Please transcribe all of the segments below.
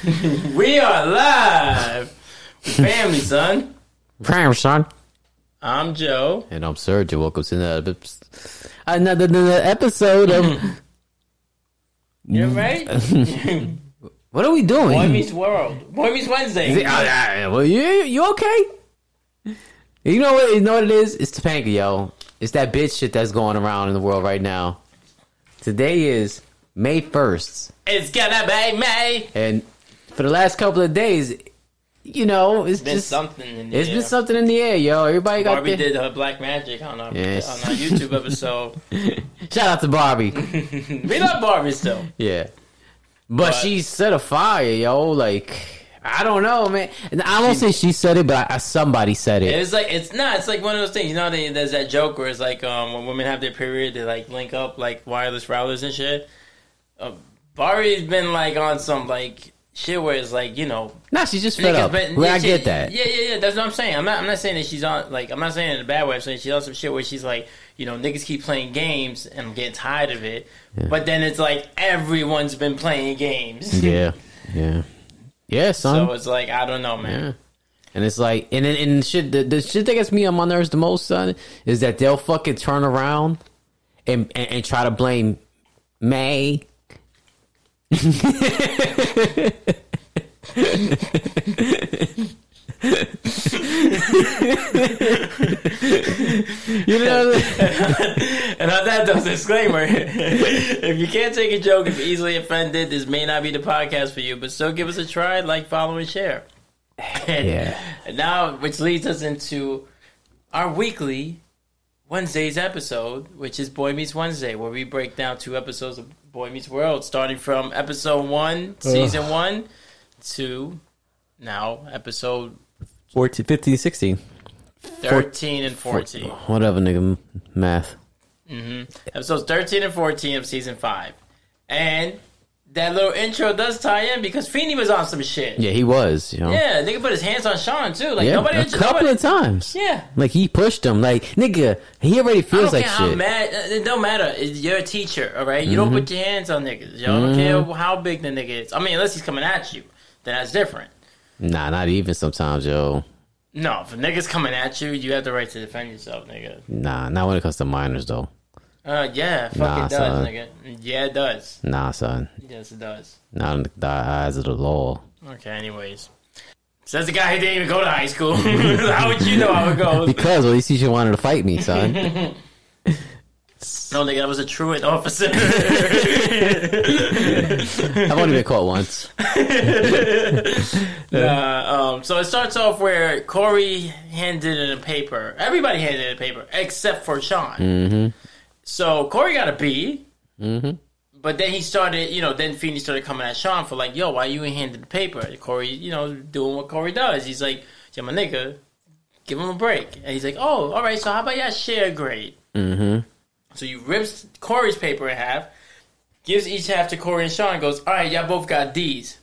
we are live. Family, son. Prime son. I'm Joe. And I'm Sergio. Welcome to another, another, another episode of. You right? what are we doing? Boy Meets World. Boy Meets Wednesday. Oh, yeah, yeah, well, you you okay? You know what? You know what it is? It's Topanga, yo. It's that bitch shit that's going around in the world right now. Today is May first, It's gonna be May. and for the last couple of days, you know, it's Been just something in the it's air. been something in the air, yo. Everybody got Barbie their- did her black magic on our Yes. on our YouTube episode. Shout out to Barbie. we love Barbie still. Yeah. But, But- she set a fire, yo. Like, I don't know, man. And I won't say she said it, but I, somebody said it. It's like it's not. It's like one of those things. You know, they, there's that joke where it's like um, when women have their period, they like link up like wireless routers and shit. Uh, Barbie's been like on some like shit where it's like you know Nah, she's just fed up. been- Well, I she- get that. Yeah, yeah, yeah. That's what I'm saying. I'm not. I'm not saying that she's on. Like, I'm not saying it in a bad way. I'm saying she's on some shit where she's like, you know, niggas keep playing games, and I'm getting tired of it. But then it's like everyone's been playing games. Yeah, yeah, yeah, son. So it's like I don't know, man. yeah. And it's like, and and, and shit. The, the shit that gets me on my nerves the most, son, is that they'll fucking turn around and and, and try to blame May. You know, And on that though, disclaimer: if you can't take a joke, if easily offended, this may not be the podcast for you. But still, give us a try. Like, follow, and share. And, Yeah. now, which leads us into our weekly Wednesday's episode, which is Boy Meets Wednesday, where we break down two episodes of Boy Meets World, starting from episode one, season one, to now episode 14, 15, 16. thirteen and fourteen. Whatever, nigga. Math. Mm-hmm. Episodes 13 and 14 of season 5. And that little intro does tie in because Feeny was on some shit. Yeah, Yeah, he was. You know. nigga put his hands on Shawn too. Like Yeah, nobody, a couple nobody of times. Yeah. Like he pushed him. Like nigga, he already feels like shit. mad. uh, It don't matter. You're a teacher, all right? You Mm-hmm. don't put your hands on niggas. You don't care how big the nigga is. I mean, unless he's coming at you, then that's different. Nah, not even sometimes, yo. No, if a nigga's coming at you, you have the right to defend yourself, nigga. Nah, not when it comes to minors though. Uh, yeah, fuck Nah, it does, son. nigga. Yeah, it does. Nah, son. Yes, it does. Not in the eyes of the law. Okay, anyways. Says the guy who didn't even go to high school. how would you know how it goes? Because well, you see, she wanted to fight me, son. No, nigga, that was a truant officer. I've only been caught once. uh, um, so it starts off where Corey handed in a paper. Everybody handed in a paper except for Shawn. Mm-hmm. So Corey got a B. But then he started, you know, then Feeny started coming at Shawn for like, yo, why you ain't handed the paper? Corey, you know, doing what Corey does. He's like, yeah, my nigga, give him a break. And he's like, oh, all right, so how about y'all share a grade? Mm-hmm. So you rips Corey's paper in half, gives each half to Corey and Shawn, goes, all right, y'all both got D's.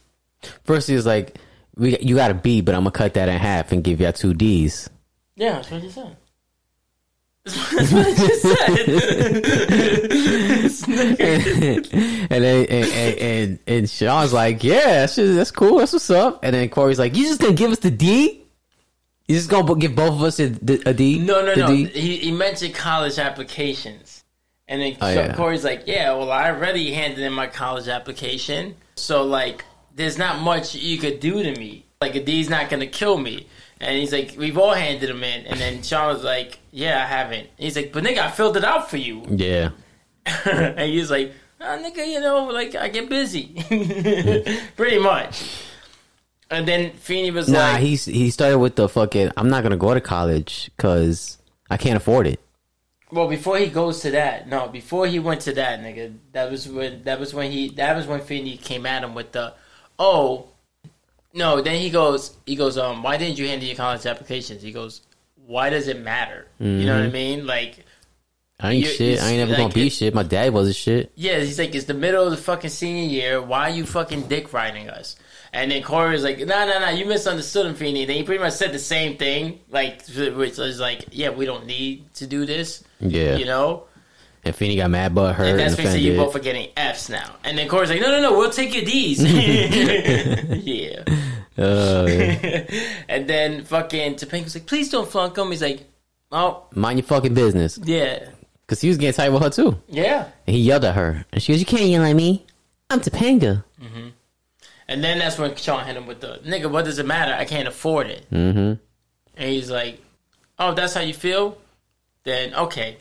First, he was like, "We, you got a B, but I'm gonna cut that in half and give y'all two D's." Yeah, that's what he said. That's what I just said. and then and, and, and, and Shawn's like, "Yeah, that's, just, that's cool. That's what's up." And then Corey's like, "You just gonna give us the D? You just gonna give both of us a, a D? no, no, The no. D? He, he mentioned college applications. And then Oh, yeah. Corey's like, yeah, well, I already handed in my college application. So, like, there's not much you could do to me. Like, a D's not to kill me. And he's like, we've all handed them in. And then Shawn was like, yeah, I haven't. And he's like, but nigga, I filled it out for you. Yeah, and he's like, oh, nigga, you know, like I get busy, pretty much. And then Feeny was nah. like, He's he started with the fucking. I'm not gonna go to college because I can't afford it. well, before he goes to that, no, before he went to that, nigga, that was when that was when he that was when Feeny came at him with the, oh, no. Then he goes, he goes, um, why didn't you hand in your college applications? He goes, why does it matter? You know what I mean? Like, I ain't shit. I ain't you- never gonna be shit. My dad wasn't shit. Yeah, he's like, it's the middle of the fucking senior year. Why are you fucking dick riding us? And then Corey was like, nah, nah, nah, you misunderstood him, Feeny. Then he pretty much said the same thing, like, which was like, yeah, we don't need to do this, Yeah. you know? And Feeny got mad but hurt And that's basically you both are getting F's now. And then Corey's like, no, no, no, we'll take your D's. yeah. Uh, yeah. And then fucking Topanga's like, please don't flunk him. He's like, oh, Mind your fucking business. yeah. Because he was getting tight with her too. Yeah. And he yelled at her. And she goes, You can't yell at me. I'm Topanga. And then that's when Shawn hit him with the, nigga, what does it matter? I can't afford it. Mm-hmm. And he's like, oh, that's how you feel? Then, okay,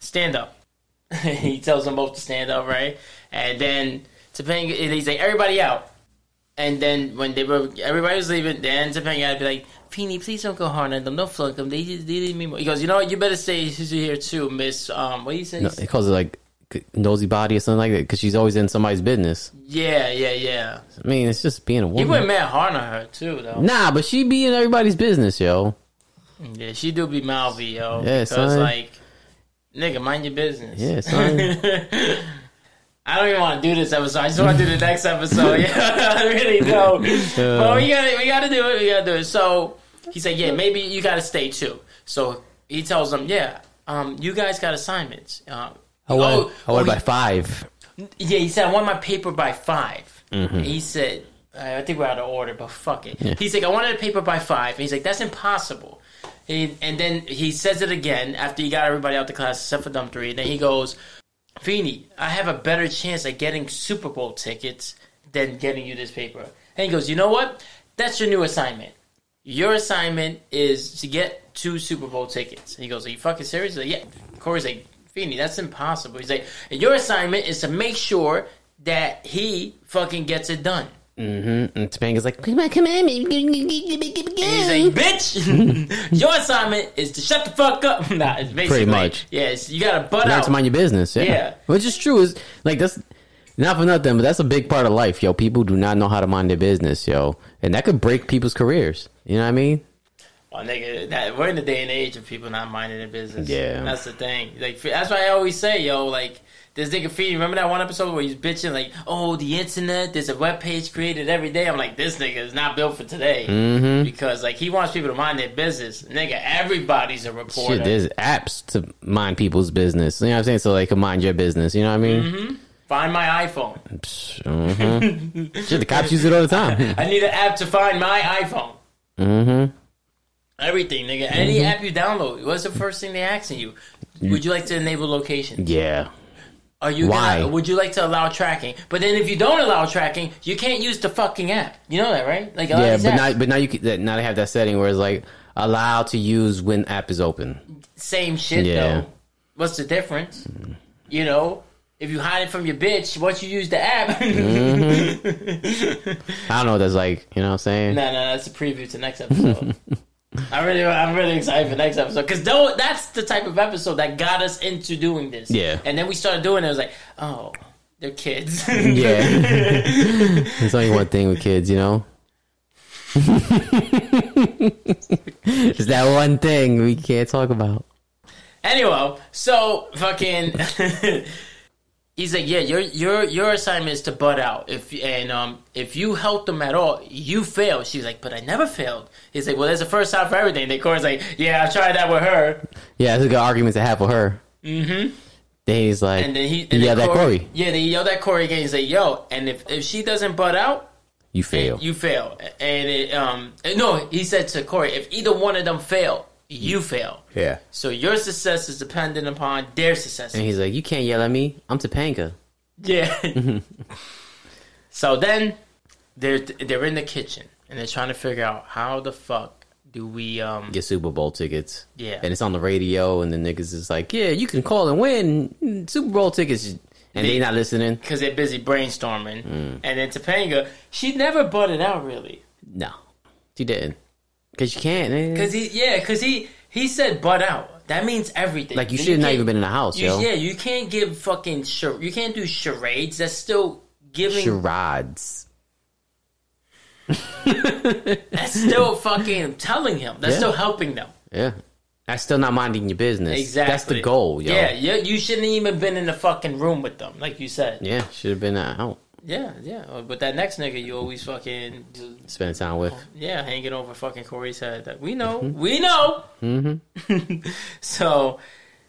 stand up. he tells them both to stand up, right? And then Topanga, he's like, everybody out. And then when they were, everybody was leaving, then Topanga to be like, Feeny, please don't go hard on them. Don't flunk them. They, they need me more. He goes, you know what? You better stay here too, Miss, um, what do you say? No, he calls it like nosy body or something like that because she's always in somebody's business. Yeah, yeah, yeah. I mean, it's just being a woman. He went mad hard on her too, though. Nah, but she be in everybody's business, yo. Yeah, she do be mouthy, yo. Yeah, because son. like, nigga, mind your business. Yeah, son. I don't even want to do this episode. I just want to do the next episode. Yeah, I really don't. But we got to we got to do it. We got to do it. So he said, "Yeah, maybe you got to stay too." So he tells them, "Yeah, um, you guys got assignments." Um, I went, oh, I went oh, by five. yeah, he said, I want my paper by 5 Mm-hmm. He said, I think we're out of order, but fuck it. He's like, I wanted a paper by five. And he's like, that's impossible. And then he says it again after he got everybody out the class except for Three. And then he goes, Feeny, I have a better chance at getting Super Bowl tickets than getting you this paper. And he goes, you know what? That's your new assignment. Your assignment is to get two Super Bowl tickets. He goes, Are you fucking serious? Like, yeah. Corey's like, Feeny, that's impossible. He's like, and your assignment is to make sure that he fucking gets it done. Mm-hmm. And Topanga's like, come on, come on. And he's like, bitch, your assignment is to shut the fuck up. nah, it's basically, Pretty much. Yeah, you gotta butt Learn out. to mind your business. Yeah. Yeah. Which is true. Is like that's not for nothing, but that's a big part of life, yo. People do not know how to mind their business, yo, and that could break people's careers. You know what I mean? Oh, nigga, that, we're in the day and age of people not minding their business. Yeah. that's the thing. Like that's why I always say, yo, like this nigga Feed. Remember that one episode where he's bitching like, oh, the internet. There's a web page created every day. I'm like, this nigga is not built for today Mm-hmm. because like he wants people to mind their business. Nigga, everybody's a reporter. Shit, there's apps to mind people's business. You know what I'm saying? So like, mind your business. You know what I mean? Mm-hmm. Find my iPhone. Mm-hmm. Shit, the cops use it all the time. I need an app to find my iPhone. Mm-hmm. Everything, nigga. Any app you download, what's the first thing they're asking you? Would you like to enable location? Yeah. Are you Why? Gonna, would you like to allow tracking? But then if you don't allow tracking, you can't use the fucking app. You know that, right? Like a lot of Yeah, but apps, now, but now you can, now they have that setting where it's like allowed to use when app is open. same shit Yeah. though. What's the difference? You know, if you hide it from your bitch, once you use the app, Mm-hmm. I don't know that's like. You know what I'm saying? No, no, that's a preview to next episode. I really, I'm really excited for next episode because that's the type of episode that got us into doing this. Yeah. and then we started doing it. It was like, oh, they're kids. Yeah. There's only one thing with kids, you know? it's that one thing we can't talk about. anyway, so fucking. He's like, yeah, your your your assignment is to butt out. If and um if you help them at all, you fail. She's like, but I never failed. He's like, well, there's a first time for everything. The Corey's like, yeah, I've tried that with her. Yeah, it's a good argument to have with her. Mm-hmm. Then he's like, And then he, he and yelled then at Corey. Yeah, they yelled at Corey again. He's like, yo, and if if she doesn't butt out, You fail. you fail. And it, um, no, he said to Corey, if either one of them fail, you fail. yeah. So your success is dependent upon their success. And he's like, you can't yell at me. I'm Topanga. Yeah. so then they're they're in the kitchen and they're trying to figure out how the fuck do we um Get Super Bowl tickets. Yeah. And it's on the radio, and the niggas is like, yeah, you can call and win Super Bowl tickets. And they not listening. because they're busy brainstorming. Mm. And then Topanga, she never butted out really. No. She didn't. Because you can't. Cause he, yeah, cause he he said butt out. That means everything. Like, you should have not even been in the house, you- yo. Yeah, you can't give fucking char- you can't do charades. That's still giving. Charades. That's still fucking telling him. That's Yeah. still helping them. Yeah. That's still not minding your business. Exactly. That's the goal, yo. Yeah, yeah. You shouldn't even been in the fucking room with them, like you said. Yeah, should have been out. Yeah, yeah. Uh, But that next nigga, you always fucking Spending time with. yeah, hanging over fucking Corey's head. That we know, we know. Mm-hmm. so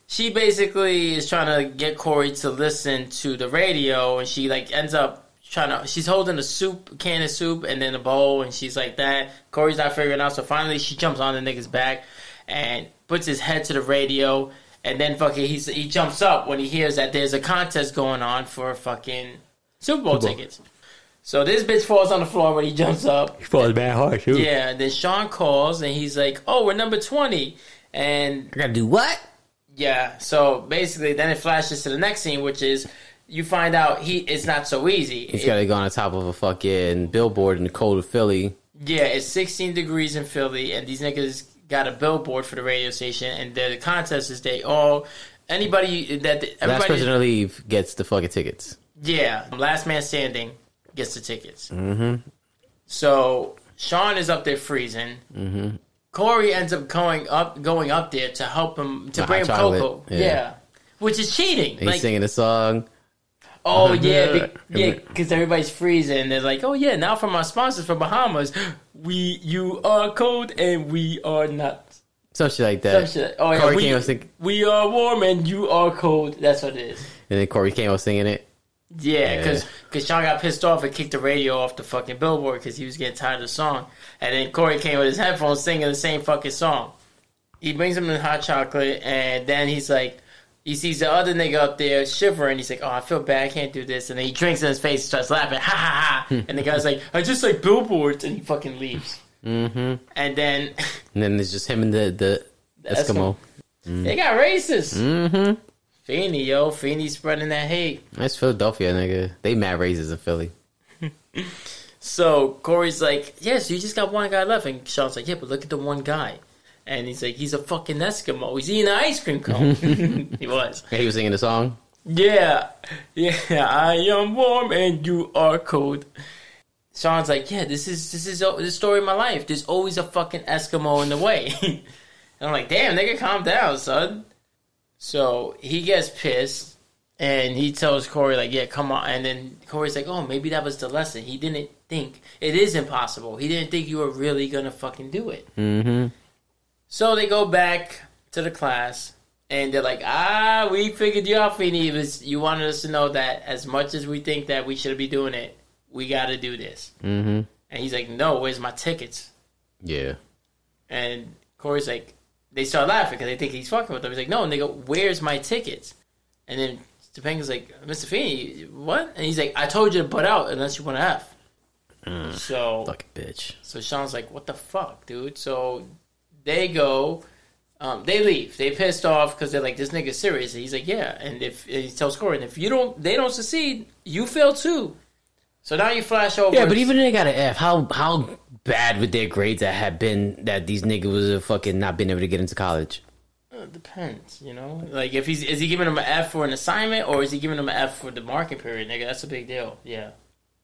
she basically is trying to get Corey to listen to the radio, and she like ends up trying to. She's holding a soup can of soup and then a bowl, and she's like that. Corey's not figuring out, so finally she jumps on the nigga's back and puts his head to the radio, and then fucking he's, he jumps up when he hears that there's a contest going on for fucking Super Bowl, Super Bowl. tickets. So this bitch falls on the floor when he jumps up. He falls bad hard too. Yeah, then Shawn calls and he's like, "Oh, we're number 20." And I gotta do what? yeah, so basically then it flashes to the next scene which is you find out he it's not so easy. He's It- gotta go on the top of a fucking billboard in the cold of Philly. yeah, it's 16 degrees in Philly and these niggas got a billboard for the radio station and the, the contest is they all anybody that Last everybody person to leave gets the fucking tickets. Yeah, last man standing gets the tickets. Mm-hmm. So Shawn is up there freezing. Mm-hmm. Corey ends up going up, going up there to help him to bring him chocolate, cocoa. yeah. Yeah. which is cheating. He's like, singing a song. oh yeah, Yeah. be, yeah, because everybody's freezing. They're like, oh yeah, now from our sponsors from Bahamas, we you are cold and we are not. Some shit like that. Some shit. Oh yeah, Corey we, up sing- we are warm and you are cold. That's what it is. and then Corey came out singing it. Yeah, Yeah. because Shawn got pissed off and kicked the radio off the fucking billboard because he was getting tired of the song. And then Corey came with his headphones singing the same fucking song. He brings him the hot chocolate, and then he's like, he sees the other nigga up there shivering. He's like, "Oh, I feel bad. I can't do this." And then he drinks in his face, and starts laughing, ha ha ha. and the guy's like, "I just like billboards," and he fucking leaves. Mm-hmm. And then And then there's just him and the the, Eskimo. they got racist. Mm-hmm. Feeny, yo, Feeny spreading that hate. That's Philadelphia, nigga. They mad raises in Philly. So Corey's like, yes, you just got one guy left. And Shawn's like, yeah, but look at the one guy. And he's like, he's a fucking Eskimo. He's eating an ice cream cone. he was. Yeah, he was singing the song. Yeah. Yeah. I am warm and you are cold. Shawn's like, yeah, this is this is the story of my life. There's always a fucking Eskimo in the way. and I'm like, damn, nigga, calm down, son. So he gets pissed and he tells Corey, like, yeah, come on. And then Corey's like, oh, maybe that was the lesson. He didn't think it is impossible. He didn't think you were really gonna fucking do it. Mm-hmm. So they go back to the class and they're like, ah, we figured you out, Feeny. Was you wanted us to know that as much as we think that we should be doing it, we got to do this. Mm-hmm. And he's like, no, where's my tickets? Yeah. And Corey's like, they start laughing because they think he's fucking with them. He's like, no, nigga, where's my tickets? And then Topanga's like, Mr. Feeny, what? And he's like, I told you to put out unless you want to F. So Fucking bitch. so Shawn's like, "What the fuck, dude?" So they go, um, they leave. They pissed off because they're like, "This nigga's serious." And he's like, "Yeah." And if and he tells Corey, if you don't, they don't succeed, you fail too. So now you flash over. Yeah, but even if they got an F, how how bad with their grades that have been that these niggas was a fucking not been able to get into college? Uh, it depends, you know. Like if he's is he giving him an F for an assignment or is he giving him an F for the marking period, nigga? That's a big deal. Yeah,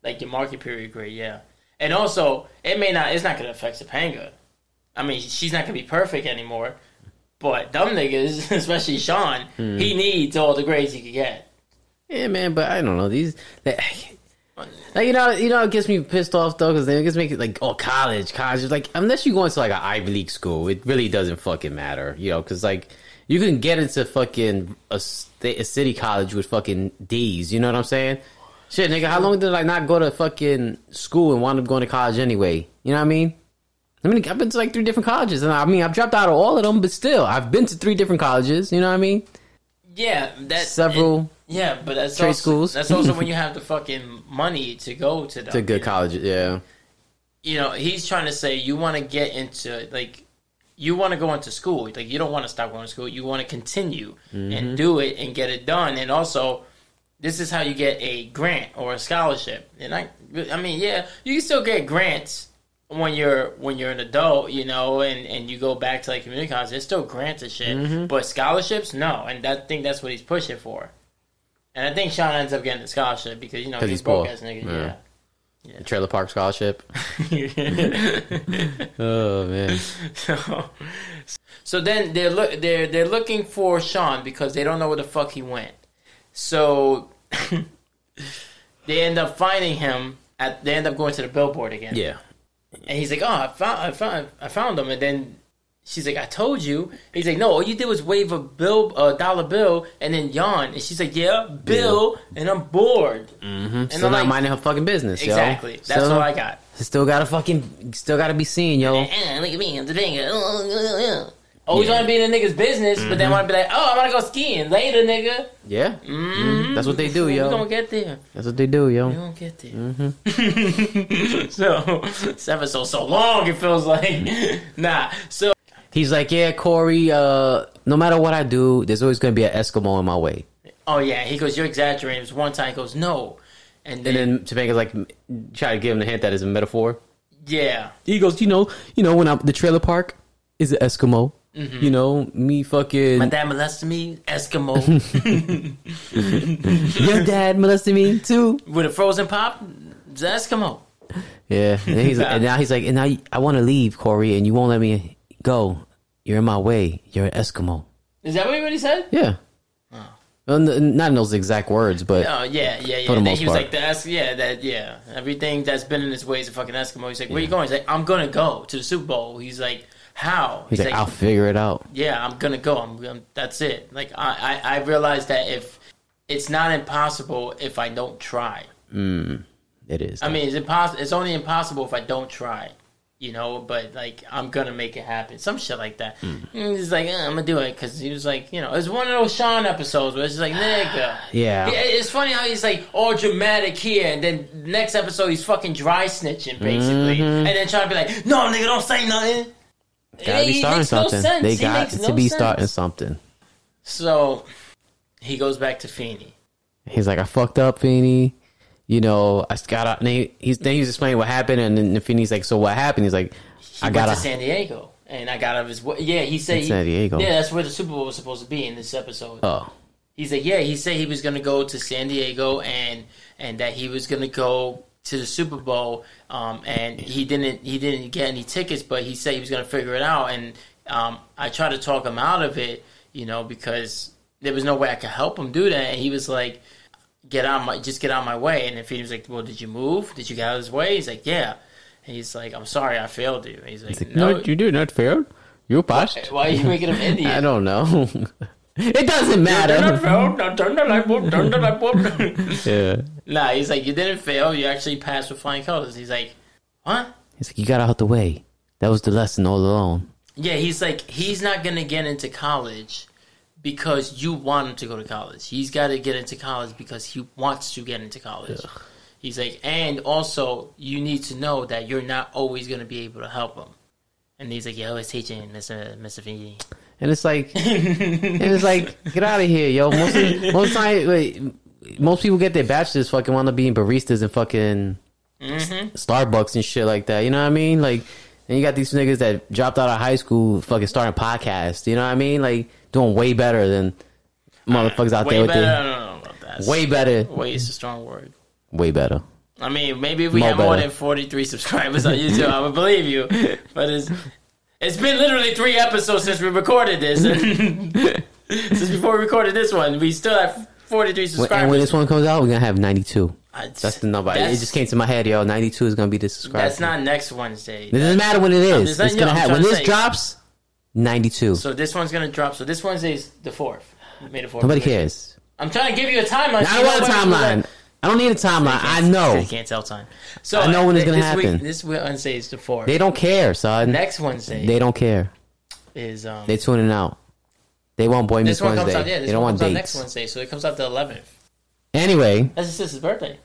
like your marking period grade. Yeah, and also it may not. It's not gonna affect Topanga. I mean, she's not gonna be perfect anymore. But dumb niggas, especially Shawn, he needs all the grades he can get. Yeah, man, but I don't know these. Like, you know, you know, it gets me pissed off though because they just make it like, oh, college, college. Like, unless you go into like an Ivy League school, it really doesn't fucking matter, you know, because like you can get into fucking a, a city college with fucking D's. You know what I'm saying? Shit, nigga, how long did I not go to fucking school and wound up going to college anyway? You know what I mean? I mean, I've been to like three different colleges, and I mean, I've dropped out of all of them, but still, I've been to three different colleges. You know what I mean? Yeah, that Several yeah, but that's trade also, schools. That's also when you have the fucking money to go to them. to good know? colleges. Yeah. you know, he's trying to say you want to get into like you want to go into school. Like you don't want to stop going to school. You want to continue and mm-hmm. do it and get it done. And also, this is how you get a grant or a scholarship. And I, I mean, yeah, you can still get grants when you're when you're an adult, you know, and and you go back to like community college. There's still grants and shit, mm-hmm. but scholarships, no. And that, I think that's what he's pushing for. And I think Shawn ends up getting the scholarship because you know he's he's broke poor. ass nigga. Yeah. Yeah. The trailer park scholarship. Oh man. so, so then they're look they're they're looking for Shawn because they don't know where the fuck he went. So they end up finding him at they end up going to the billboard again. Yeah. And he's like, "Oh, I found I found I found him." And then She's like, I told you. He's like, no, all you did was wave a bill, a dollar bill, and then yawn. And she's like, yeah, bill, and I'm bored. Mm-hmm. Still I'm not like- minding her fucking business, yo. Exactly. That's Still- all I got. Still gotta fucking, still gotta be seen, yo. Eh, look at me, I'm the finger. Always want to be in a nigga's business, but then want to be like, oh, I want to go skiing later, nigga. Yeah, Mhm. that's what they do, We yo. gonna get there. That's what they do, We yo. gonna get there. so this episode's so long, it feels like. nah. So He's like, yeah, Corey. Uh, no matter what I do, there's always gonna be an Eskimo in my way. oh yeah, he goes, you're exaggerating. It was one time he goes, no, and then, And then like, try to give him the hint that it's a metaphor. yeah, He goes, you know, you know, when I'm the trailer park is an Eskimo. Mm-hmm. You know, me fucking my dad molested me, Eskimo, your dad molested me too. with a frozen pop, it's Eskimo. Yeah, and, he's, and now he's like, and now I want to leave, Corey, and you won't let me go. You're in my way. You're an Eskimo. Is that what he said? Yeah. Oh. Well, n- not in those exact words, but Oh yeah, yeah, yeah. For the most he was part. like, the es- yeah, that, yeah. Everything that's been in his way is a fucking Eskimo. He's like, where you going? He's like, I'm gonna go to the Super Bowl. He's like, how? he's like, I'll figure it out. yeah, I'm gonna go. I'm, I'm that's it. Like I, I, I realized that if it's not impossible if I don't try. Mm, it is. I mean, it's impossible. It's only impossible if I don't try. You know, but like I'm gonna make it happen. Some shit like that. And he's like, eh, I'm gonna do it because he was like, you know, it's one of those Shawn episodes where it's just like, nigga. yeah. It's funny how he's like all dramatic here, and then next episode he's fucking dry snitching basically, Mm-hmm. and then trying to be like, "No, nigga, don't say nothing." Gotta be starting makes no something. They got makes to no be sense. starting something. So he goes back to Feeny. He's like, I fucked up, Feeny. You know, I got out. And he, he's then he's explaining what happened, and then Feeny's like, so what happened? He's like, He I gotta. San Diego, and I got out of his. Yeah, he said he- San Diego. Yeah, that's where the Super Bowl was supposed to be in this episode. oh, He's like, yeah, he said he was gonna go to San Diego and and that he was gonna go to the Super Bowl. Um, and he didn't he didn't get any tickets, but he said he was gonna figure it out. And um, I tried to talk him out of it, you know, because there was no way I could help him do that. And he was like, get out my just get out of my way. And if he was like, well, did you move? Did you get out of his way? He's like, yeah. And he's like, I'm sorry, I failed you. He's like, no. you did not fail. You passed. why are you making him Indian? I don't know. it doesn't matter. Now turn the light bulb, turn the light bulb. yeah. Nah, he's like, you didn't fail. You actually passed with flying colors. He's like, what? He's like, you got out the way. That was the lesson all along. Yeah, he's like, he's not gonna get into college because you want him to go to college. He's got to get into college because he wants to get into college. He's like, and also you need to know that you're not always gonna be able to help him. And he's like, "Yo, I was teaching Mister Mister Feeny. And it's like, and it's like, get out of here, yo. Most of, most time, wait, most people get their bachelors fucking want to be baristas and fucking mm-hmm. Starbucks and shit like that. You know what I mean? Like, and you got these niggas that dropped out of high school, fucking starting podcasts. You know what I mean? Like, doing way better than motherfuckers out Way there with better. I their don't know about that. way better, Way is a strong word. way better. I mean, maybe if we More had more better. than 43 subscribers on YouTube, I would believe you. But it's it's been literally three episodes since we recorded this. Since before we recorded this one, we still have 43 subscribers. And when this one comes out, we're gonna have ninety two. I- That's the number. It that's- just came to my head, yo. Ninety two is gonna be the subscriber. That's not next Wednesday. It doesn't matter when it is. I'm just It's you gonna know, I'm happen when trying to this say. drops. Ninety two. So this one's gonna drop. So this Wednesday is the fourth. May the fourth. Nobody be with you. cares. I'm trying to give you a timeline. I don't want a timeline. I don't need a timeline. I know You can't tell time. So I know when it's gonna this happen. Week, this Wednesday is the fourth. they don't care, son. Next Wednesday They don't care. is um. They tuning out. They want Boy this Meets one Wednesday. comes out. Yeah, this they don't one want comes out dates. next Wednesday. So it comes out the 11th. Anyway, That's his sister's birthday.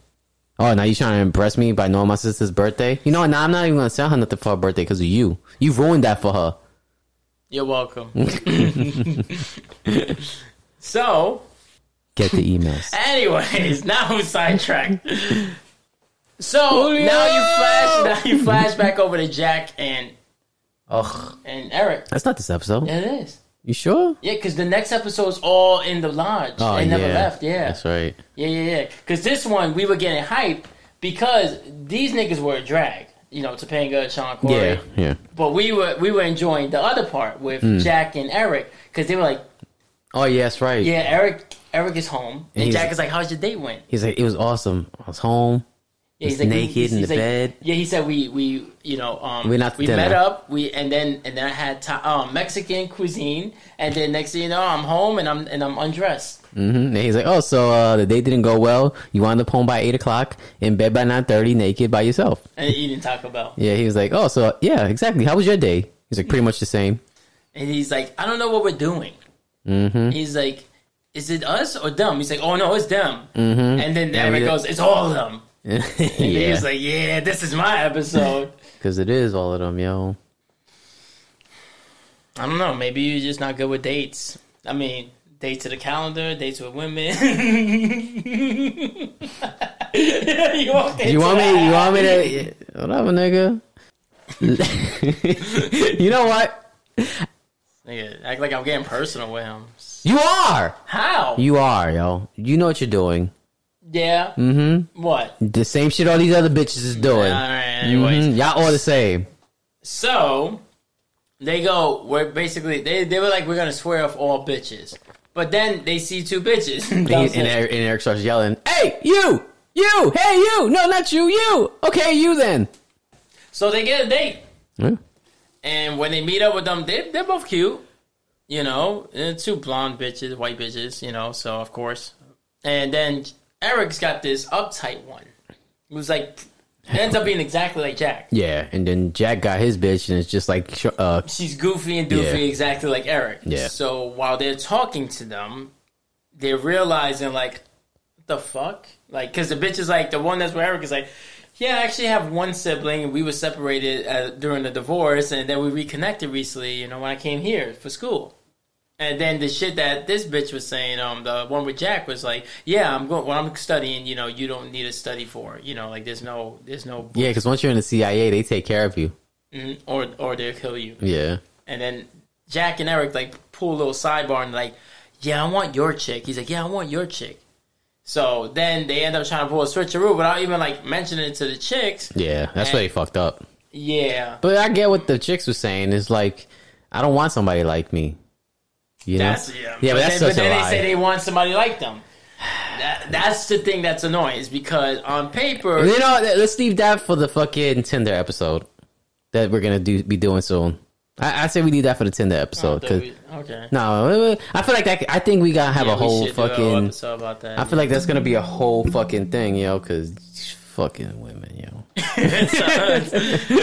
oh, now you're trying to impress me by knowing my sister's birthday? You know what? Now I'm not even gonna tell her nothing for her birthday because of you. You ruined that for her. You're welcome. so, Get the emails. anyways, now we're sidetracked. So now you flash, now you flash back over to Jack and Ugh, and Eric. that's not this episode. Yeah, it is. You sure? Yeah, because the next episode is all in the lodge. Oh, they never yeah. left. Yeah, That's right. yeah, yeah, yeah. Because this one we were getting hype because these niggas were a drag. You know, Topanga, Shawn Corey. Yeah, yeah. But we were we were enjoying the other part with Hmm. Jack and Eric because they were like, Oh, yeah, that's right. yeah, Eric Eric is home, and he's- Jack is like, how's your date went? He's like, it was awesome. I was home. Yeah, Just naked in the bed. Yeah, he said we we you know um to we dinner. met up we and then and then I had ti um, Mexican cuisine and then next thing you know I'm home and I'm and I'm undressed. Hmm And he's like, oh, so uh, the date didn't go well. You wound up home by eight o'clock, in bed by nine thirty, naked by yourself. and eating Taco Bell. Yeah, he was like, oh, so yeah, exactly. How was your day? He's like, pretty much the same. And he's like, I don't know what we're doing. Mm-hmm. He's like, is it us or them? He's like, oh no, it's them. Mm-hmm. And then Yeah, Eric goes, it's all of them. Yeah, he's like, yeah, this is my episode. because it is all of them, yo. I don't know. Maybe you're just not good with dates. I mean, dates to the calendar, dates with women. you want, You want me? You want me to? Whatever, nigga. you know what? Nigga, act like I'm getting personal with him. You are. How? You are, yo. You know what you're doing. yeah. Mm-hmm. What? The same shit all these other bitches is doing. All right. Anyways, Mhm. Y'all all the same. so they go. We're basically they they were like we're gonna swear off all bitches, but then they see two bitches. And, he- and Eric, and Eric starts yelling, "Hey, you! You! Hey, you! No, not you! You! Okay, you then." so they get a date. Yeah. And when they meet up with them, they they're both cute. You know, uh, two blonde bitches, white bitches. You know, so of course. And then Eric's got this uptight one, who's like ends up being exactly like Jack. Yeah, and then Jack got his bitch, and it's just like, uh, She's goofy and doofy, Yeah. exactly like Eric. Yeah. So while they're talking to them, they're realizing like, the fuck, like, because the bitch is like the one that's where Eric is like. Yeah, I actually have one sibling, we were separated uh, during the divorce, and then we reconnected recently. You know, when I came here for school, and then the shit that this bitch was saying, um, the one with Jack was like, "Yeah, I'm going. What I'm studying, you know, you don't need to study for. You know, like there's no, there's no, yeah, because once you're in the CIA, they take care of you. Mhm, or or they'll kill you." Yeah. And then Jack and Eric like pull a little sidebar and like, yeah, I want your chick. He's like, yeah, I want your chick. So then they end up trying to pull a switcheroo without even like mentioning it to the chicks. Yeah, that's where they fucked up. Yeah, But I get what the chicks were saying. Is like, I don't want somebody like me. You know? that's yeah. Yeah, but that's then, a then they say they want somebody like them. That, that's the thing that's annoying is because on paper, You know, let's leave that for the fucking Tinder episode that we're gonna do be doing soon. I, I say we leave that for the Tinder episode oh, because okay, no, I feel like that. I think we gotta have Yeah, a whole should do a whole fucking. about that. I feel like that's gonna be a whole fucking thing, yo, because fucking women, yo.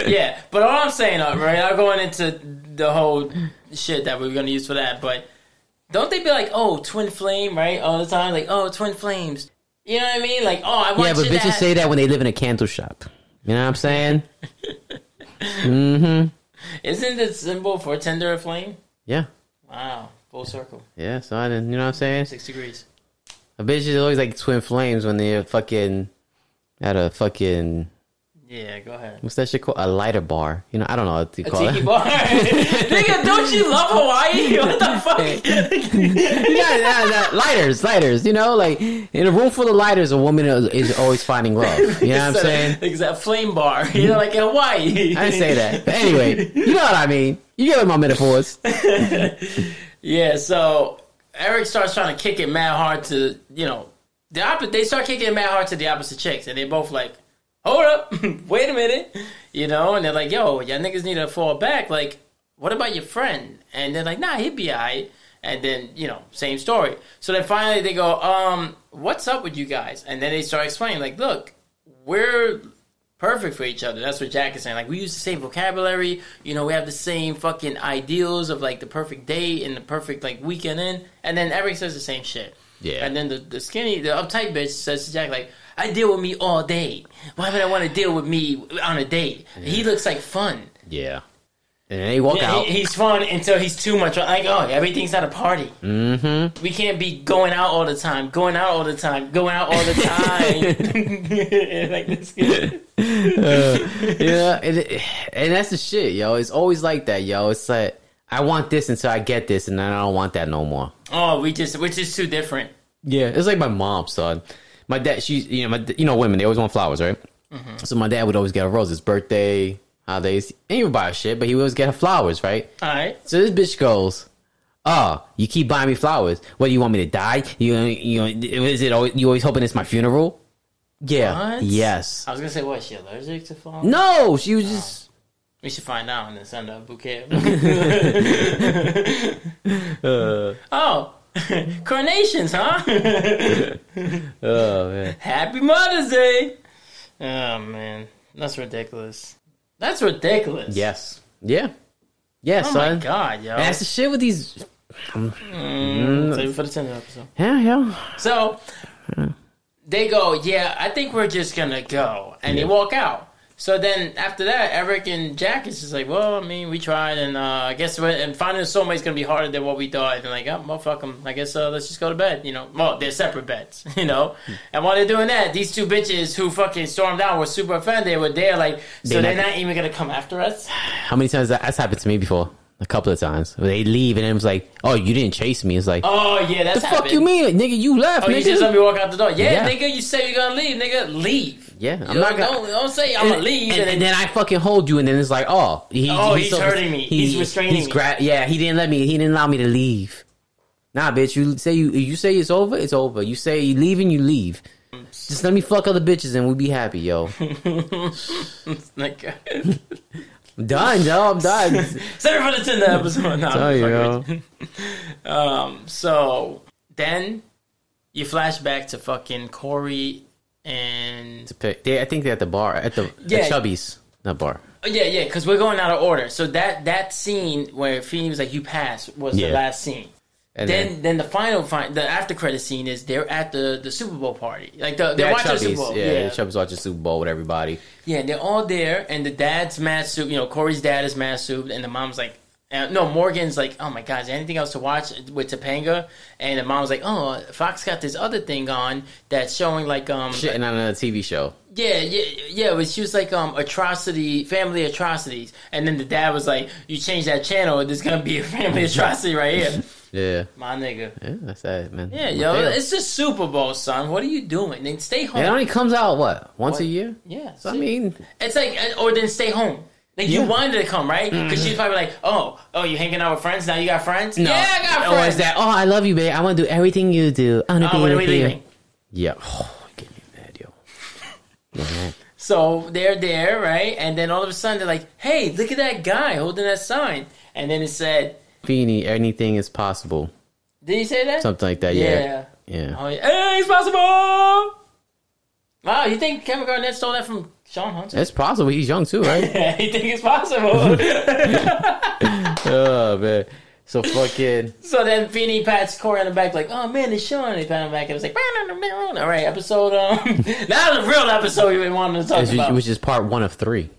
yeah, but all I'm saying, right? I'm going into the whole shit that we're gonna use for that, but don't they be like, oh, twin flame, right? All the time, like, oh, twin flames. You know what I mean? Like, oh, I want Yeah, but bitches say that when they live in a candle shop. You know what I'm saying? mm-hmm. Isn't it symbol for tender a flame? Yeah, Wow, full circle, yeah. So I didn't. You know what I'm saying? six degrees. A bitch is always like twin flames when they're fucking at a fucking Yeah, go ahead. what's that shit called? A lighter bar. You know, I don't know what you A call tiki it. bar, nigga. Don't you love Hawaii? What the fuck? yeah, yeah, yeah, lighters, lighters. You know, like in a room full of lighters, a woman is, is always finding love. You know what I'm saying? Exact flame bar. You know, like in Hawaii. I didn't say that. But anyway, you know what I mean. You get my metaphors. Yeah, so Eric starts trying to kick it mad hard to, you know, the opposite. They start kicking it mad hard to the opposite chicks, and they both like, hold up, wait a minute, you know, and they're like, yo, y'all niggas need to fall back. Like, what about your friend? And they're like, nah, he'd be alright. And then, you know, same story. So then finally they go, um, what's up with you guys? And then they start explaining, like, look, we're perfect for each other. That's what Jack is saying. Like we use the same vocabulary. You know, we have the same fucking ideals of like the perfect day and the perfect like weekend in. And then Eric says the same shit. Yeah. And then the, the skinny, the uptight bitch says to Jack like, "I deal with me all day. Why would I want to deal with me on a date? He looks like fun. Yeah. And then they walk Yeah, out. he- he's fun until he's too much. Like, oh, everything's at a party. mm-hmm. We can't be going out all the time, going out all the time, going out all the time. like this. Kid. yeah, and, and that's the shit, yo. It's always like that, yo. It's like I want this until I get this, and then I don't want that no more. Oh, we just, which is too different. Yeah, it's like my mom, son. My dad, she's you know, my, you know, women they always want flowers, right? Mm-hmm. So my dad would always get her roses, birthday, holidays. And he would buy her shit, but he would always get her flowers, right? All right. So this bitch goes, "Oh, you keep buying me flowers. What do you want me to die? You you know, is it always, you always hoping it's my funeral? Yeah. What? Yes. I was gonna say, what? Is she allergic to flowers? No, she was just. We should find out and then send a bouquet. Uh, oh, carnations, huh? oh man. Happy Mother's Day. Oh man, that's ridiculous. That's ridiculous. Yes. Yeah. Yeah, Oh son. my god, yo. That's the shit with these. Mm, save it for the 10th episode. Yeah, yeah. So they go, yeah, I think we're just gonna go, and they walk out. So then after that, Eric and Jack is just like, well, I mean, we tried, and uh, I guess when, and finding a soulmate's gonna be harder than what we thought. And like, oh, well, fuck them. I guess uh, let's just go to bed. You know, well, they're separate beds. You know, and while they're doing that, these two bitches who fucking stormed out were super offended. They were there, like, so They they're not- even gonna come after us. How many times that, that's happened to me before? A couple of times. They leave and it was like, "Oh, you didn't chase me." It's like, Oh yeah, that's the fuck you mean, nigga? You left, Oh, nigga. you just let me walk out the door. Yeah, Yeah. nigga, you say you're gonna leave, nigga, leave. Yeah, I'm not gonna. don't, don't say I'm gonna leave. And, and then I fucking hold you, and then it's like, oh, he, Oh, he's hurting me. He's restraining he's me. gra- yeah, he didn't let me. He didn't allow me to leave. Nah, bitch. You say you you say it's over. It's over. You say you leaving. You leave. Just let me fuck other bitches, and we'll be happy, yo. like, I'm done, yo. I'm done. sorry for the Tinder episode. No, Tell you, yo. you. Um, so then you flash back to fucking Corey and They, I think they're at the bar at the, Yeah. the Chubbie's, not bar. oh, yeah, yeah, because we're going out of order. So that that scene where was like, "You pass," was Yeah. the last scene. And Then, then the final, fi- the after credit scene is they're at the, the Super Bowl party, like the, they're they're watching the Super Bowl. Yeah, yeah, Chubbie's watching Super Bowl with everybody. Yeah, they're all there, and the dad's mad soup. You know, Corey's dad is mad soup, and the mom's like, uh, no, Morgan's like, oh my god, is there anything else to watch with Topanga? And the mom's like, oh, Fox got this other thing on that's showing like, um, Shitting on a TV show. yeah, yeah, yeah. Was she was like, um, atrocity, family atrocities, and then the dad was like, you change that channel, there's gonna be a family atrocity right here, Yeah, my nigga. yeah, that's that, man. Yeah, yo, Mateo. it's the Super Bowl, son. What are you doing? Then stay home. It only comes out what once What? a year. yeah, So I mean, It's like, uh, or then stay home. Like you Yeah. Mm-hmm. wanted to come, right? Because she's probably like, "Oh, oh, you hanging out with friends now? You got friends? Yeah, I got Or friends. is that? Oh, I love you, babe. I want to do everything you do. I want to oh, be with we you. leaving? Yeah. Oh, get me mad, yo. So they're there, right? And then all of a sudden they're like, "Hey, look at that guy holding that sign." And then it said, Feeny, anything is possible. "Did he say that?" Something like that. Yeah. Yeah. Oh, yeah. Hey, it's possible. Wow, you think Kevin Garnett stole that from Shawn Hunter? It's possible. He's young too, right? Yeah, you think it's possible? oh man. So fucking. so then Feeny pats Corey on the back, like, "Oh man, it's Shawn." And he pat him back, and it was like, "All right, episode." Um, now the real episode we've been wanting to talk is, about. which is part one of three.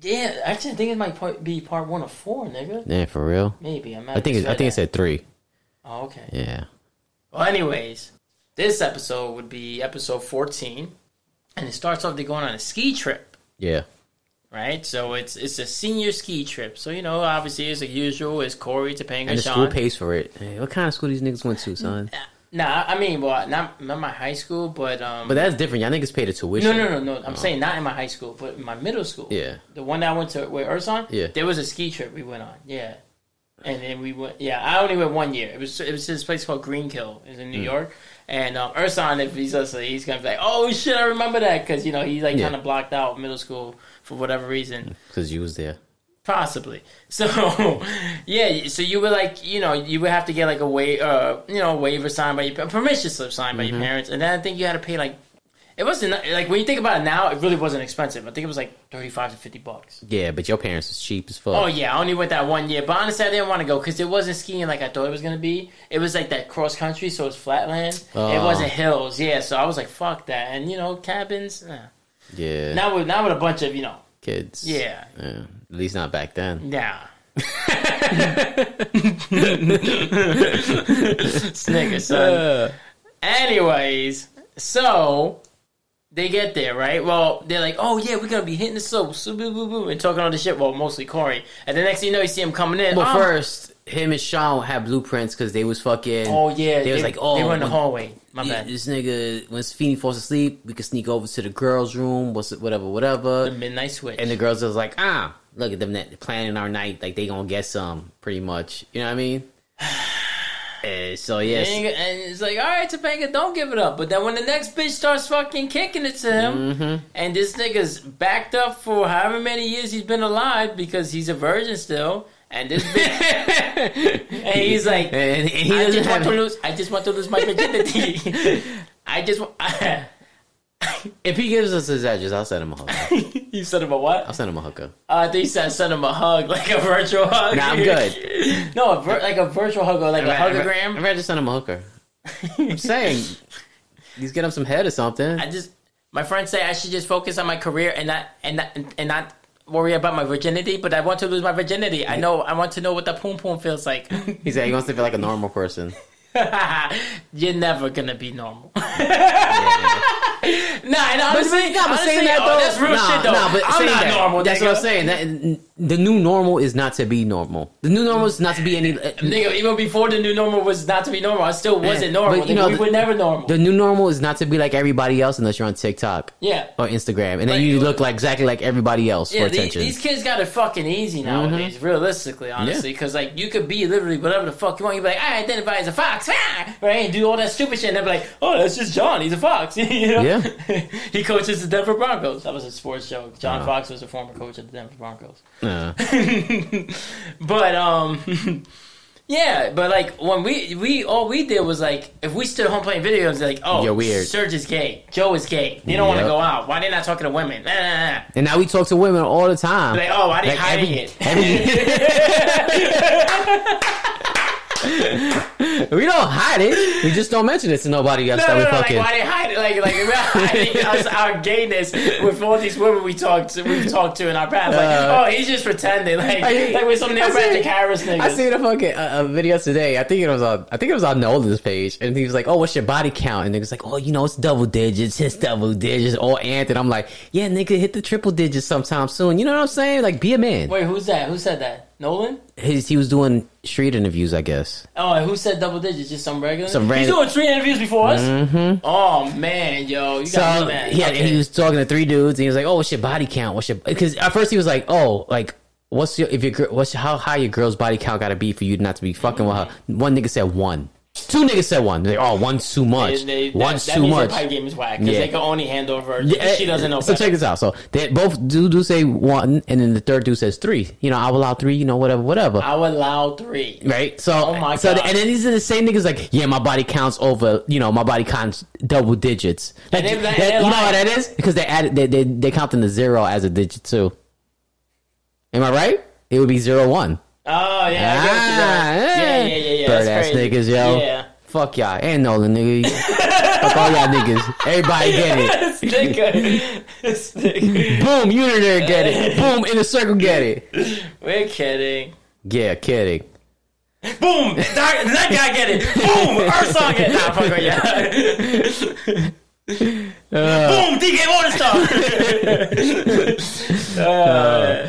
Yeah, actually, I think it might be part one of four, nigga. Yeah, for real. Maybe I'm. I think it, I think it said three. Oh, okay. Yeah. Well, anyways, this episode would be episode fourteen, and it starts off they're going on a ski trip, Yeah. right? So it's it's a senior ski trip. So you know, obviously, as usual, it's Corey, Topanga, And the Shawn. school pays for it. Hey, what kind of school these niggas went to, son? Nah, I mean, well, not not my high school, but um. But that's different. Y'all niggas paid the tuition. no, no, no, no. I'm saying not in my high school, but in my middle school. Yeah. The one that I went to where Urson. Yeah. There was a ski trip we went on. Yeah. And then we went. Yeah, I only went one year. It was it was this place called Greenkill. It's in New York. And um, Urson, if he's listening, he's gonna be like, "Oh shit, I remember that," because you know he's like Yeah. kind of blocked out middle school for whatever reason. Because you was there. Possibly. So, yeah. So you would like, you know, you would have to get like a wa- uh, you know, waiver signed by your a permission slip signed by Mm-hmm. your parents, and then I think you had to pay like, it wasn't like when you think about it now, it really wasn't expensive. I think it was like thirty five to fifty bucks. Yeah, but your parents was cheap as fuck. Oh yeah, I only went that one year, but honestly, I didn't want to go because it wasn't skiing like I thought it was gonna be. It was like that cross country, so it's flatland. It Oh. wasn't hills, yeah. So I was like, fuck that, and you know, cabins. Nah. Yeah. Now with now with a bunch of you know, Kids. yeah, Yeah. At least not back then. Nah. Snicker, son. Uh, Anyways, so they get there, right? Well, they're like, oh, yeah, we're to be hitting the slopes, boo, boo, boo, and talking all this shit. Well, mostly Corey. And the next thing you know, you see him coming in. Well, oh, first, him and Shawn had blueprints because they was fucking. Oh, yeah. They was like, oh, They were in the when- hallway. My yeah, bad. This nigga, when Feeny falls asleep, we can sneak over to the girls' room, what's it, whatever, whatever. The midnight switch. and the girls was like, ah, look at them planning our night, like they gonna get some, pretty much. You know what I mean? Eh, so yes, And, and it's like, all right, Topanga, don't give it up. But then when the next bitch starts fucking kicking it to him, Mm-hmm. and this nigga's backed up for however many years he's been alive because he's a virgin still, and this bitch, and he's like, and he I just want to lose. I just want to lose my virginity. I just want. If he gives us his address, I'll send him a hooker. you send him a what? I'll send him a hooker. Uh, I think you said send him a hug, like a virtual hug. Nah, I'm good. no, a vir- like a virtual hug or like a I'd hugogram. rather just send him a hooker. I'm saying, he's getting him some head or something. I just my friends say I should just focus on my career and not and not and not worry about my virginity. But I want to lose my virginity. I know I want to know what the poom poom feels like. He said he wants to feel like a normal person. You're never gonna be normal. Nah, and But, honestly, nah, but honestly, saying that oh, though, that's real nah, shit though. Nah, but I'm not that, normal. That's nigga. what I'm saying. That, the new normal is not to be normal. The new normal is not to be any. Nigga, even before the new normal was not to be normal, I still wasn't normal. But, you know, we the- were never normal. The new normal is not to be like everybody else unless you're on TikTok yeah. or Instagram, and then Like- you look like exactly like everybody else Yeah, for attention. these kids got it fucking easy nowadays, realistically, honestly. Because, like, you could be literally whatever the fuck you want. You'd be like, I identify as a fox, ah! right? And do all that stupid shit. And they'd be like, oh, that's just John. He's a fox. you know? Yeah. he coaches the Denver Broncos. That was a sports joke. John Uh-huh. Fox was a former coach of the Denver Broncos. But, um,. Yeah, but like when we we all we did was like if we stood home playing video games, like oh You're weird. Serge is gay, Joe is gay, they don't want to Yep. go out. Why they not talking to women? Nah, nah, nah. and now we talk to women all the time. Like oh, why they Like, hiding every- it? we don't hide it. We just don't mention it to nobody else No, that no, we no, like why they hide it? Like, like we're hiding us, our gayness with all these women we talked to, we've talked to in our past. Like, Uh, oh, he's just pretending. Like, I- like with some Neil Patrick Harris niggas. I seen a fucking uh, a video today. I think it was on. I think it was on Nolan's page, and he was like, "Oh, what's your body count?" And niggas like, "Oh, you know, it's double digits. It's double digits." All ant, and I'm like, "Yeah, nigga, hit the triple digits sometime soon." You know what I'm saying? Like, be a man. Wait, who's that? Who said that? Nolan? His, he was doing street interviews, I guess. Oh, and who said double digits? Just some regular. Some He's doing three interviews before us. Mm-hmm. Oh man, yo, you got So me mad. yeah, Okay. and he was talking to three dudes, and he was like, "Oh, what's your body count? What's your?" Because at first he was like, "Oh, like." What's your if your gir- what's how high your girl's body count got to be for you not to be fucking with her? One nigga said one, two niggas said one. They're oh one's too much, They- they- one's that, too that means much. Pipe game is whack because Yeah. they can only handle her. she doesn't know. So better. check this out. So they both do do say one, and then the third dude says three. You know, I will allow three. You know, whatever, whatever. I will allow three. Right. So, Oh my so God. and then these are the same niggas like, yeah, my body counts over, you know, my body counts double digits. Like, they- that- you know what that is? Because they added, they they they counting the zero as a digit too. Am I right? It would be zero one. Oh yeah, I get what you're doing. Ah, yeah, yeah, yeah, yeah. Ass niggas, yo. Yeah. Fuck y'all. And Nolan, nigga. Fuck all y'all niggas. Everybody get it. this nigga, this nigga. Boom, unitary get it. Boom, in the circle get it. We're kidding. Yeah, kidding. Boom! That, that guy get it. Boom! Earth song get it. Nah, fuck her, yeah. Uh, Boom! DK All-Star. uh,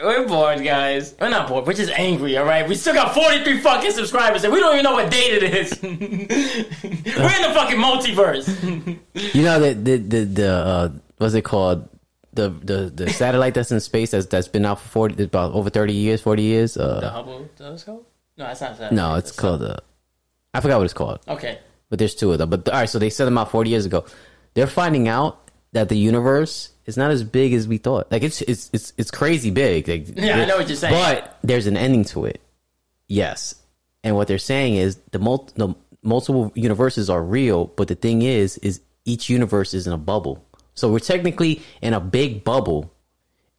we're bored, guys. We're not bored. We're just angry. All right. We still got 43 fucking subscribers, and we don't even know what date it is. we're in the fucking multiverse. You know the the the, the uh, what's it called? The, the the satellite that's in space that's that's been out for forty about over thirty years, forty years. the Uh, Hubble telescope? No, that's not that. no, it's That's called. Uh, I forgot what it's called, Okay. but there's two of them. But all right, so they set them out forty years ago. They're finding out that the universe is not as big as we thought. Like it's it's it's it's crazy big. Like, Yeah, I know what you're saying. But there's an ending to it. Yes, and what they're saying is the mul- the multiple universes are real, but the thing is, is each universe is in a bubble. So we're technically in a big bubble,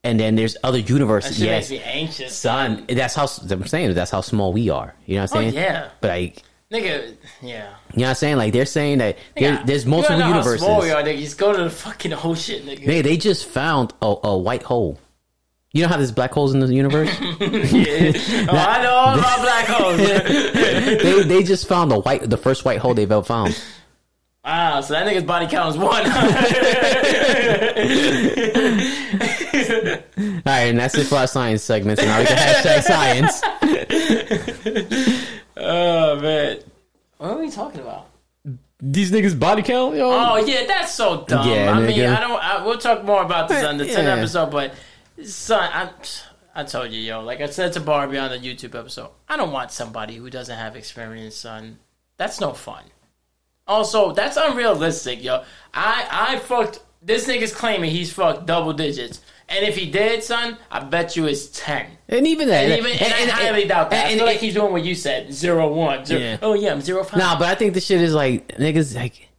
and then there's other universes. shit Yes, anxious. son. That's how I'm saying. That's how small we are. You know what I'm Oh, saying? yeah. But like, Nigga, yeah. you know what I'm saying? Like they're saying that there, Nigga, there's multiple wanna know universes. How small we are, nigga. Just go to the fucking ocean, nigga. They they just found a, a white hole. You know how there's black holes in the universe? Yeah. Oh, I know all about black holes. they they just found the white the first white hole they've ever found. wow, so that nigga's body count is one. All right, and that's it for our science segments. And now we can hashtag science. Oh man, what are we talking about? These niggas body count, yo. Oh yeah, that's so dumb. Yeah, I mean. I don't. I, we'll talk more about this eh, on the 10th episode, but son, I, I told you, yo. Like I said to Barbie on the YouTube episode, I don't want somebody who doesn't have experience, son. That's no fun. Also, that's unrealistic, yo. I I fucked. This nigga's claiming he's fucked double digits, and if he did, son, I bet you it's ten. And even that, And even and, I highly doubt that. I and- feel like and- he's doing what you said, zero one. Zero, Yeah. Oh yeah, I'm zero five. Nah, but I think the shit is like niggas like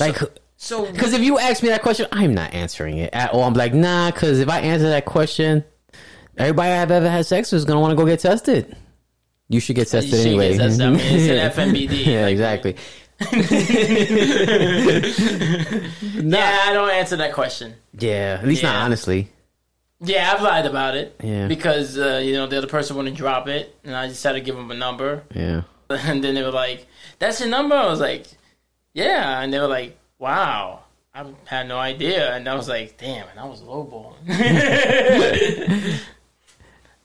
like so because if you ask me that question, I'm not answering it at all. I'm like nah, because if I answer that question, everybody I've ever had sex with is gonna want to go get tested. You should get tested should get anyway. tested. I mean, it's an FMBD. yeah, Like- exactly. yeah, I don't answer that question. Yeah, at least not honestly. Yeah, I've lied about it. Yeah. Because uh, you know the other person wouldn't drop it, and I just had to give them a number, Yeah. and then they were like, "That's your number." I was like, "Yeah," and they were like, "Wow." I had no idea, and I was like, "Damn!" And I was lowballing.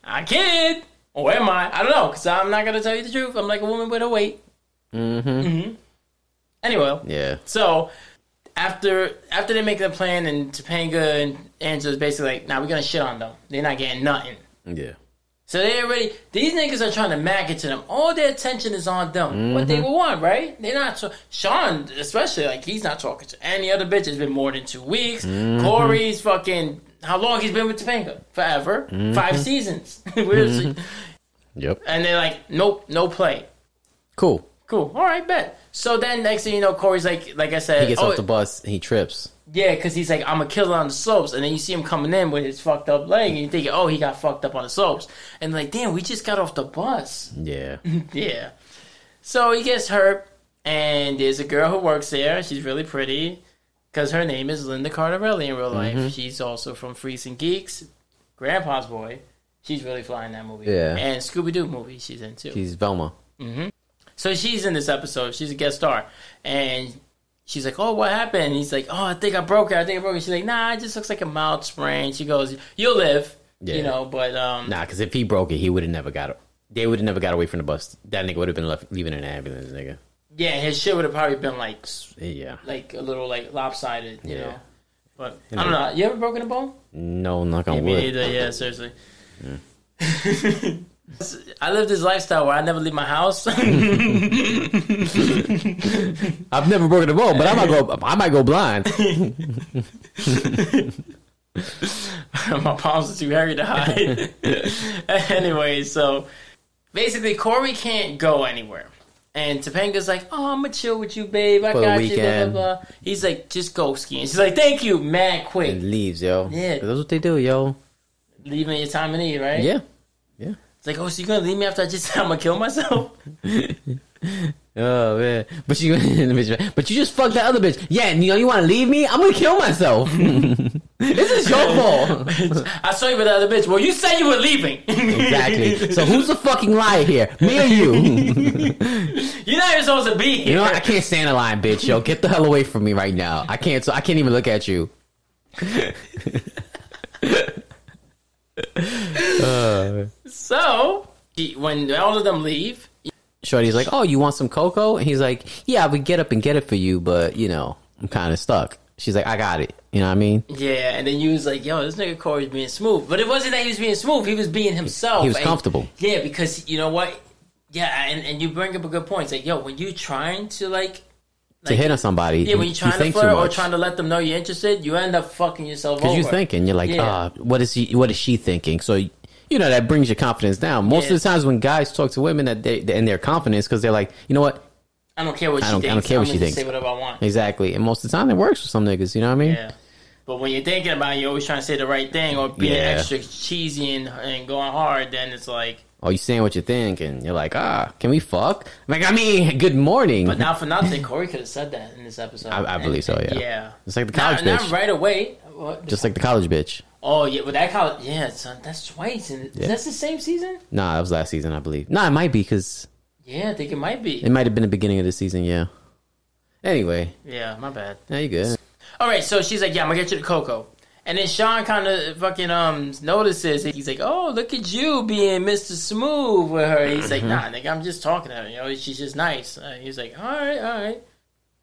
I kid, or am I? I don't know, because I'm not gonna tell you the truth. I'm like a woman with a weight. Mm-hmm. Anyway, Yeah. so after after they make the plan, and Topanga and Angela's basically like, "Now we're gonna shit on them. They're not getting nothing." Yeah. So they already these niggas are trying to mag it to them. All their attention is on them. What they Mm-hmm. would want, right? They're not so Shawn, especially like he's not talking to any other bitch. It's been more than two weeks. Mm-hmm. Corey's fucking how long he's been with Topanga? Forever. Mm-hmm. Five seasons. We're- Yep. and they're like, Nope, no play. Cool. Cool. All right, bet. So then next thing you know, Corey's like like I said, He gets oh, off the bus. He trips. yeah, because he's like, I'm a killer on the slopes. And then you see him coming in with his fucked up leg, and you think, oh, he got fucked up on the slopes. And like, damn, we just got off the bus. Yeah. Yeah. So he gets hurt, and there's a girl who works there. She's really pretty, because her name is Linda Cardarelli in real life. Mm-hmm. She's also from Freaks and Geeks, Grandpa's Boy. She's really flying that movie. Yeah. And Scooby Doo movie she's in too. He's Velma. So she's in this episode. She's a guest star, and she's like, "Oh, what happened?" And he's like, "Oh, I think I broke it. I think I broke it." She's like, "Nah, it just looks like a mild sprain." She goes, "You'll live." Yeah. You know, but um, Nah, because if he broke it, he would have never got it. They would have never got away from the bus. That nigga would have been left leaving in an ambulance, nigga. yeah, his shit would have probably been like, Yeah. like a little like lopsided, you Yeah. know. But You I don't know. You ever broken a bone? No, knock on Me wood. neither. Yeah, seriously. I live this lifestyle where I never leave my house. I've never broken a bone, but I might go. I might go blind. my palms are too hairy to hide. anyway, so basically, Corey can't go anywhere. And Topanga's like, oh, I'm gonna chill with you, babe. I For got you. Blah, blah, blah. He's like, just go skiing. She's like, thank you, mad quick. and leaves, yo. Yeah. That's what they do, yo. Leaving your time of need, right? Yeah. It's like, oh, so you gonna leave me after I just said I'm gonna kill myself? Oh man, but you, but you just fucked that other bitch. Yeah, you know you want to leave me? I'm gonna kill myself. this is your fault. I saw you with the other bitch. Well, you said you were leaving. exactly. So who's the fucking liar here? Me or you? You're not even supposed to be here. you know what? I can't stand a line, bitch. Yo, get the hell away from me right now. I can't. So I can't even look at you. Uh, So he, when all of them leave, Shorty's like, "Oh, you want some cocoa?" And he's like, "Yeah, I would get up and get it for you, but you know, I'm kind of stuck." She's like, "I got it." You know what I mean? yeah, and then you was like, "Yo, this nigga Corey's being smooth," but it wasn't that he was being smooth. He was being himself. He was And- comfortable. Yeah, because you know what? Yeah, and, and you bring up a good point. It's like, yo, when you trying to like, to hit on somebody, yeah, when you you trying to think too flirt or trying to let them know you're interested, you end up fucking yourself. Because you're thinking, you're like, Yeah. ah, what is he? What is she thinking? So, you know, that brings your confidence down. Most Yeah. of the times when guys talk to women, that they and their confidence, because they're like, you know what? I don't care what I don't- I thinks. don't care what I'm she thinks. Say whatever I want. Exactly. And most of the time, it works for some niggas. You know what I mean? Yeah. But when you're thinking about it, you're always trying to say the right thing or being Yeah. extra cheesy and, and going hard, then it's like, Or you saying what you think, and you're like, ah, can we fuck? Like, I mean, good morning. but not for nothing, Corey could have said that in this episode. I- I believe so, yeah. Yeah. it's like the college not bitch, right away. Just like the college bitch. oh, yeah, but that college, yeah, son, that's twice. And Yeah. That's the same season? Nah, that was last season, I believe. Nah, it might be because Yeah, I think it might be. it might have been the beginning of the season. Yeah. Anyway, Yeah, my bad. now you good. All right, so she's like, "Yeah, I'm gonna get you the cocoa," and then Shawn kind of fucking um notices. He's like, "Oh, look at you being Mr. Smooth with her." He's like, "Nah, nigga, I'm just talking to her. You know, she's just nice." Uh, he's like, "All right, all right."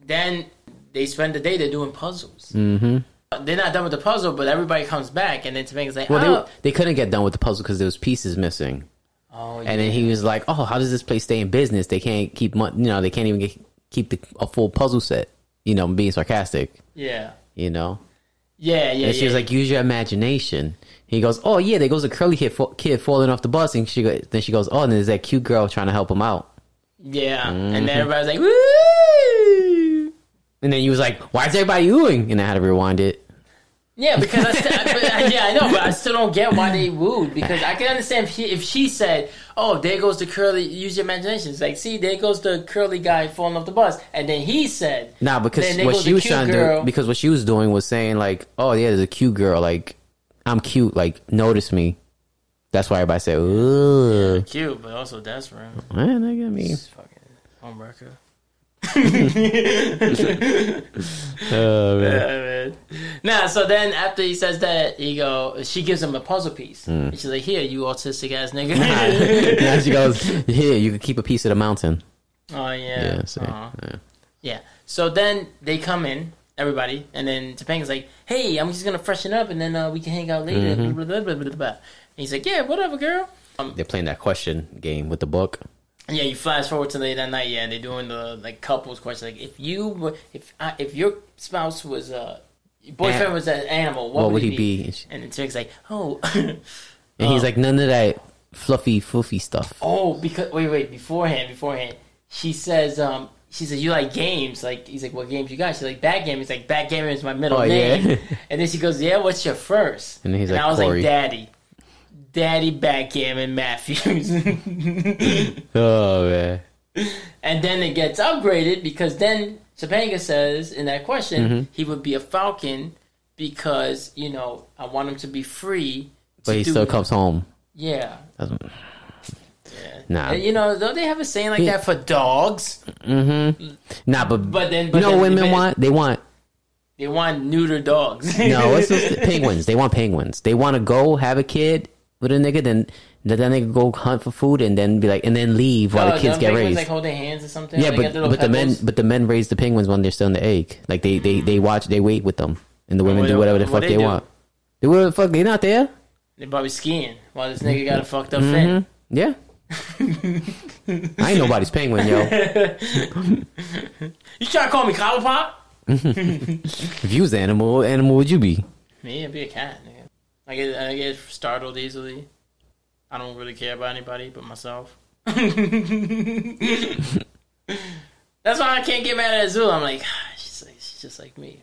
Then they spend the day they're doing puzzles. Mm-hmm. they're not done with the puzzle, but everybody comes back, and then Topanga's like, Well, oh, they they couldn't get done with the puzzle because there was pieces missing. oh, And then he was like, "Oh, how does this place stay in business? They can't keep you know they can't even get, keep the, a full puzzle set." You know, being sarcastic. yeah, You know, yeah, yeah. and she yeah. was like, "Use your imagination." He goes, "Oh yeah, there goes a curly kid, fa- kid falling off the bus," and she go, then she goes, "Oh, and there's that cute girl trying to help him out." yeah, Mm-hmm. and then everybody's like, woo. And then he was like, "Why is everybody oohing?" And I had to rewind it. Yeah, because I still, but, uh, yeah, I know, but I still don't get why they wooed. Because I can understand if she, if she said, "Oh, there goes the curly," use your imagination. It's like, see, there goes the curly guy falling off the bus, and then he said, Nah, because Then there what she was cute trying to do, because what she was doing was saying like, "Oh yeah, there's a cute girl. Like, I'm cute. Like, notice me." That's why everybody said, "Ooh, "Cute," but also desperate. man, nigga, I mean, It's fucking home record. Oh, man. Yeah, man. Nah, so then after he says that, he go, she gives him a puzzle piece. Mm. She's like, "Here, you autistic ass nigga." now she goes, "Here, you can keep a piece of the mountain." oh yeah, Yeah, see, Aw. yeah. yeah. So then they come in, everybody, and then Topanga's like, "Hey, I'm just gonna freshen up, and then uh, we can hang out later." Mm-hmm. Blah, blah, blah. And he's like, "Yeah, whatever, girl." Um, They're playing that question game with the book. And yeah, you flash forward to late that night, yeah, and they're doing the like couples question, like if you were, if I, if your spouse was uh, your boyfriend An- was an animal, what, would he be? And, then like, "Oh." and he's like, "None of that fluffy, foofy stuff." Oh, because wait, wait. Beforehand, beforehand, she says, um, she says you like games. Like he's like, what games you got? She's like, bad game. He's like, bad gamer is my middle Oh, name. yeah. and then she goes, yeah, what's your first? And he's like, I was Corey. like, Daddy, Daddy Backgammon Matthews. Oh man. and then it gets upgraded because then Topanga says in that question Mm-hmm. he would be a falcon because you know I want him to be free. But he still comes home. Yeah. Doesn't- yeah. Nah. You know, don't they have a saying like Yeah. that for dogs? Nah, but, But then, you know then women but want? They want They want neuter dogs. no, it's just penguins. They want penguins. They want to go have a kid with a nigga, then then they go hunt for food and then be like, and then leave while Oh, the kids get penguins, raised. Like hold their hands or something. yeah, but but the men but the men raise the penguins when they're still in the egg. Like they they, they watch they wait with them, and the women what do whatever the what fuck they they want. They whatever the fuck they not there. They probably skiing while this nigga got a fucked up Mm-hmm. fin. Yeah. I ain't nobody's penguin, yo. You trying to call me collar pop? If you was the animal, what animal would you be? Me, I'd be a cat. Nigga. I get I get startled easily. I don't really care about anybody but myself. That's why I can't get mad at Azul. I'm like, ah, she's like, she's just like me.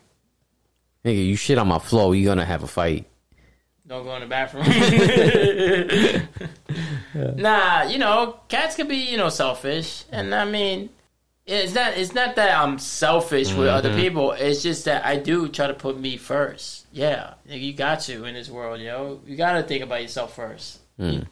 Nigga, you shit on my floor, you gonna have a fight. Don't go in the bathroom. Nah, you know, cats could be, you know, selfish, and I mean, it's not. It's not that I'm selfish with other mm-hmm. people. It's just that I do try to put me first. Yeah, you got to in this world, yo. You got to think about yourself first. Mm.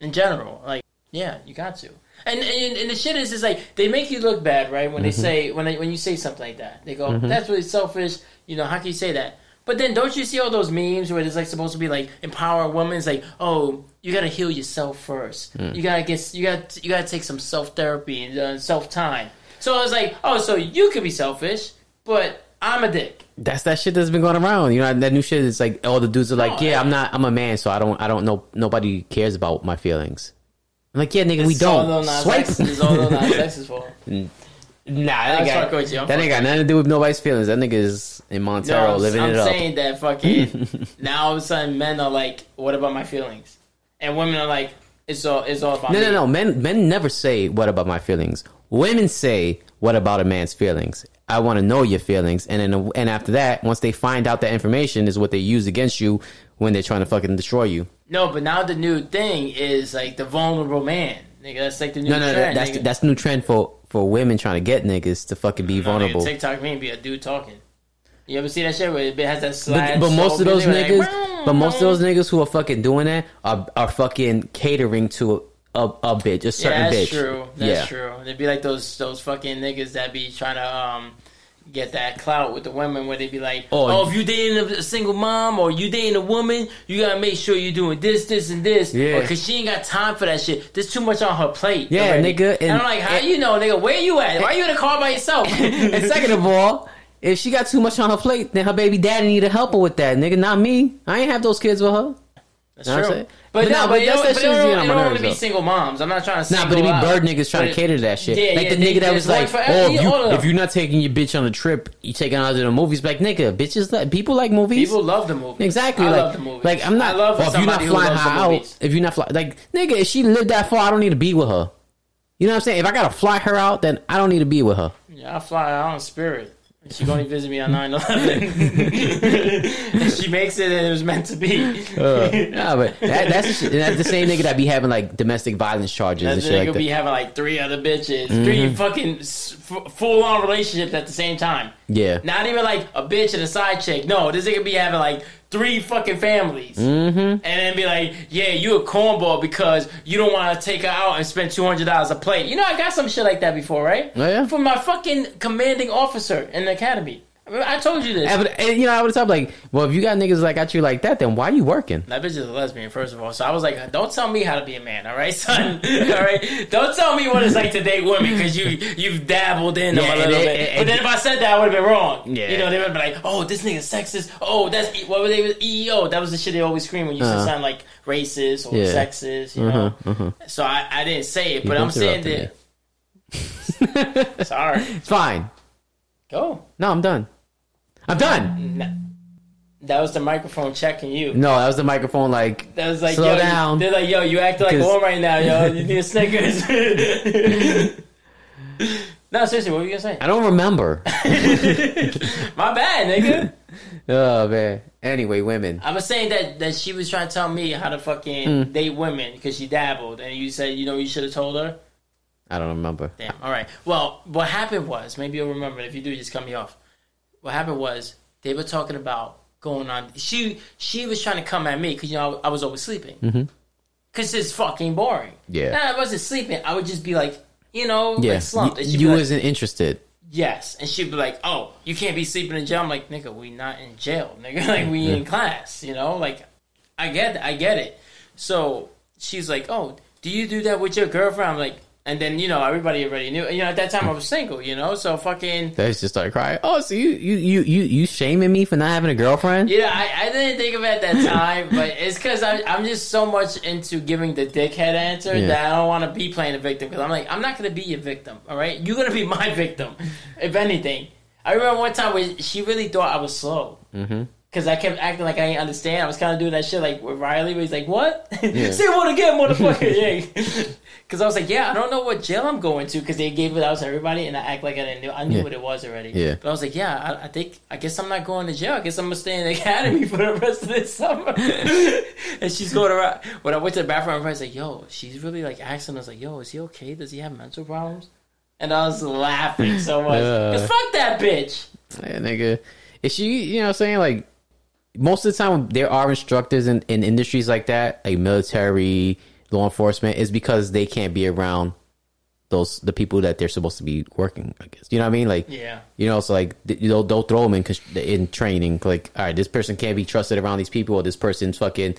In general, like, yeah, you got to. And, and and the shit is, is like they make you look bad, right? When they mm-hmm. say when they, when you say something like that, they go, mm-hmm. "That's really selfish." You know, how can you say that? But then, don't you see all those memes where it's like supposed to be like empower women? It's like, oh, you gotta heal yourself first. Mm. You gotta get, you got, you gotta take some self therapy and uh, self time. So I was like, oh, so you could be selfish, but I'm a dick. That's that shit that's been going around. You know that new shit is like all the dudes are like, No, yeah, I- I'm not, I'm a man, so I don't, I don't know, nobody cares about my feelings. I'm like, yeah, nigga, we don't. Swipe. X- all Lil Nas X's fault. Nah, that, I'm got. That ain't got nothing to do with nobody's feelings. That nigga is in Montero No, I'm, living I'm it up. saying that fucking now all of a sudden men are like, what about my feelings? And women are like, it's all it's all about No, me. no, no. Men, men never say what about my feelings. Women say what about a man's feelings. I want to know your feelings, and then and after that, once they find out that information, is what they use against you when they're trying to fucking destroy you. No, but now the new thing is like the vulnerable man. Nigga, that's like the new No, no, trend. that's nigga. that's the new trend for for women trying to get niggas to fucking be No, nigga, vulnerable. TikTok me be a dude talking. You ever see that shit where it has that slide? But, but most of those niggas, but most of those niggas. who are fucking doing that are are fucking catering to a, a bitch, a certain Yeah, that's bitch. true. That's yeah. true. It'd be like those those fucking niggas that be trying to um get that clout with the women where they'd be like, Oh, oh, if you dating a, a single mom or you dating a woman, you gotta make sure you're doing this, this, and this. Yeah. Because she ain't got time for that shit. There's too much on her plate. Yeah, already. nigga, And, and- I'm like, how and- you know, nigga? Where you at? Why you in the car by yourself? and second of all, if she got too much on her plate, then her baby daddy need to help her with that, nigga. Not me. I ain't have those kids with her. That's Know true. But, But no, but, but that's that shit don't, don't want to be single moms. I'm not trying to Nah, but it be bird niggas trying to cater to that shit. Yeah, like yeah, the nigga that was like, "Oh, if, you, all of them. if you're not taking your bitch on a trip, you taking her out to the movies." Like, nigga, bitches, like, people like movies. People love the movie. Exactly. I like, love the movie. like I'm not. I love well, if you're not flying her out, if you're not flying, like nigga, if she lived that far, I don't need to be with her. You know what I'm saying? If I gotta fly her out, then I don't need to be with her. Yeah, I fly out on Spirit. She going to visit me on 9-11. she makes it and it was meant to be. Yeah, but that, that's the, that's the same nigga that be having like domestic violence charges That and shit nigga like that. Mm-hmm. be having like three other bitches, three fucking f- full-on relationships at the same time. yeah, Not even like a bitch and a side chick. No, this nigga be having like three fucking families. Mm-hmm. And then be like, yeah, you a cornball because you don't want to take her out and spend $200 a plate. You know, I got some shit like that before, right? Oh, yeah? From my fucking commanding officer in the academy. I, told you this. And, but, and, you know, I would have like, well, if you got niggas like at you like that, then why are you working? That bitch is a lesbian, first of all. So I was like, don't tell me how to be a man, all right, son? all right? Don't tell me what it's like to date women because you, you've dabbled in them Yeah, a little bit. but then if I said that, I would have been wrong. Yeah. You know, they would have been like, oh, this nigga's sexist. Oh, that's, what were they, EEO. That was the shit they always scream when you Uh-huh. sound like racist or Yeah. sexist, you know? Uh-huh, uh-huh. So I, I didn't say it, You but I'm saying that. Sorry. It's fine. Go. No, I'm done. I'm done. N- That was the microphone checking you. No, that was the microphone. Like, That was like, Slow yo, down. they're like, yo, you acting like one right now, yo. You need a Snickers. no, seriously, what were you gonna say? I don't remember. My bad, nigga. oh man. Anyway, women. I was saying that that she was trying to tell me how to fucking Hmm. date women because she dabbled, and you said, you know, you should have told her. I don't remember. Damn. All right. Well, what happened was, maybe you'll remember. If you do, just cut me off. What happened was they were talking about going on. She she was trying to come at me because you know I, was always sleeping. Because it's fucking boring. Mm-hmm. Yeah. Nah, I wasn't sleeping. I would just be like, you know, Yeah, like slumped. you, And like, wasn't interested. yes, and she'd be like, oh, you can't be sleeping in jail. I'm like, nigga, we not in jail, nigga. Like we in class, you know. Like I get, I get it. So she's like, oh, do you do that with your girlfriend? I'm like, and then you know everybody already knew. You know, at that time I was single, you know. So fucking. They just started crying. Oh, so you you you you you shaming me for not having a girlfriend? Yeah, I, I didn't think of it at that time, but it's because I'm I'm just so much into giving the dickhead answer Yeah. that I don't want to be playing a victim. Because I'm like, I'm not going to be your victim, all right? You're going to be my victim, if anything. I remember one time when she really thought I was slow. Mm-hmm. Because I kept acting like I didn't understand. I was kind of doing that shit like with Riley, where he's like, "What? Yeah. Say what again, motherfucker?" yeah. Because I was like, "Yeah, I don't know what jail I'm going to," because they gave it out to everybody, and I act like I didn't know. I knew Yeah. what it was already. Yeah. But I was like, "Yeah, I, I think I guess I'm not going to jail. I guess I'm gonna stay in the academy for the rest of this summer." and she's going around. When I went to the bathroom, everybody's like, "Yo, she's really like asking us like, yo, is he okay? Does he have mental problems?" And I was laughing so much. Uh. 'Cause fuck that bitch. Yeah, nigga. Is she, you know what I'm saying? Like, most of the time, there are instructors in, in industries like that, like military, law enforcement, is because they can't be around those, the people that they're supposed to be working, I guess. You know what I mean? Like, Yeah. you know, it's like, they'll, they'll throw them in, in training. Like, all right, this person can't be trusted around these people, or this person's fucking.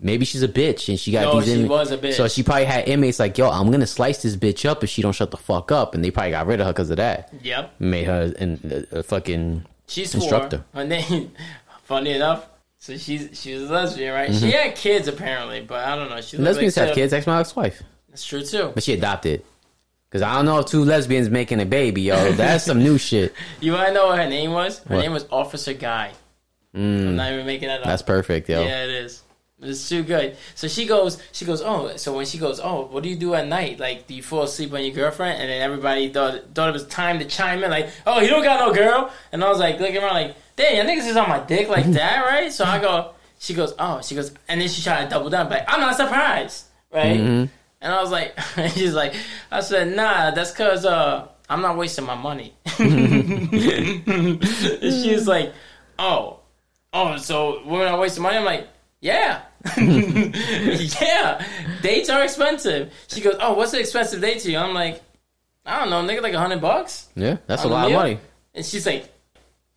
Maybe she's a bitch and she got No, these. she was a bitch. So she probably had inmates like, "Yo, I'm gonna slice this bitch up if she don't shut the fuck up," and they probably got rid of her because of that. Yep. Made her an, a, a fucking She swore. Instructor. Her name, funny enough, so she's she was a lesbian, right? She had kids apparently, but I don't know. She Mm-hmm. Lesbians like have kids. Ex my ex-wife, That's true too. but she adopted. Cause I don't know if two lesbians making a baby, yo. That's some new shit. You want to know what her name was? Her What? name was Officer Guy. I'm not even making that up. That's perfect, yo. Yeah, it is. It's too good. So she goes, she goes, oh, so when she goes, oh, what do you do at night? Like, do you fall asleep on your girlfriend? And then everybody thought thought it was time to chime in, like, oh, you don't got no girl. And I was like, looking around, like, damn, y'all niggas is on my dick like that, right? So I go, she goes, oh, she goes, and then she tried to double down, like, I'm not surprised, right? Mhm. And I was like, she's like, I said, nah, that's cause uh, I'm not wasting my money. she's like, oh, oh, so we're not wasting money. I'm like, yeah, yeah. Dates are expensive. She goes, oh, what's an expensive date to you? I'm like, I don't know, nigga, like a hundred bucks. Yeah, that's a lot of money. And she's like,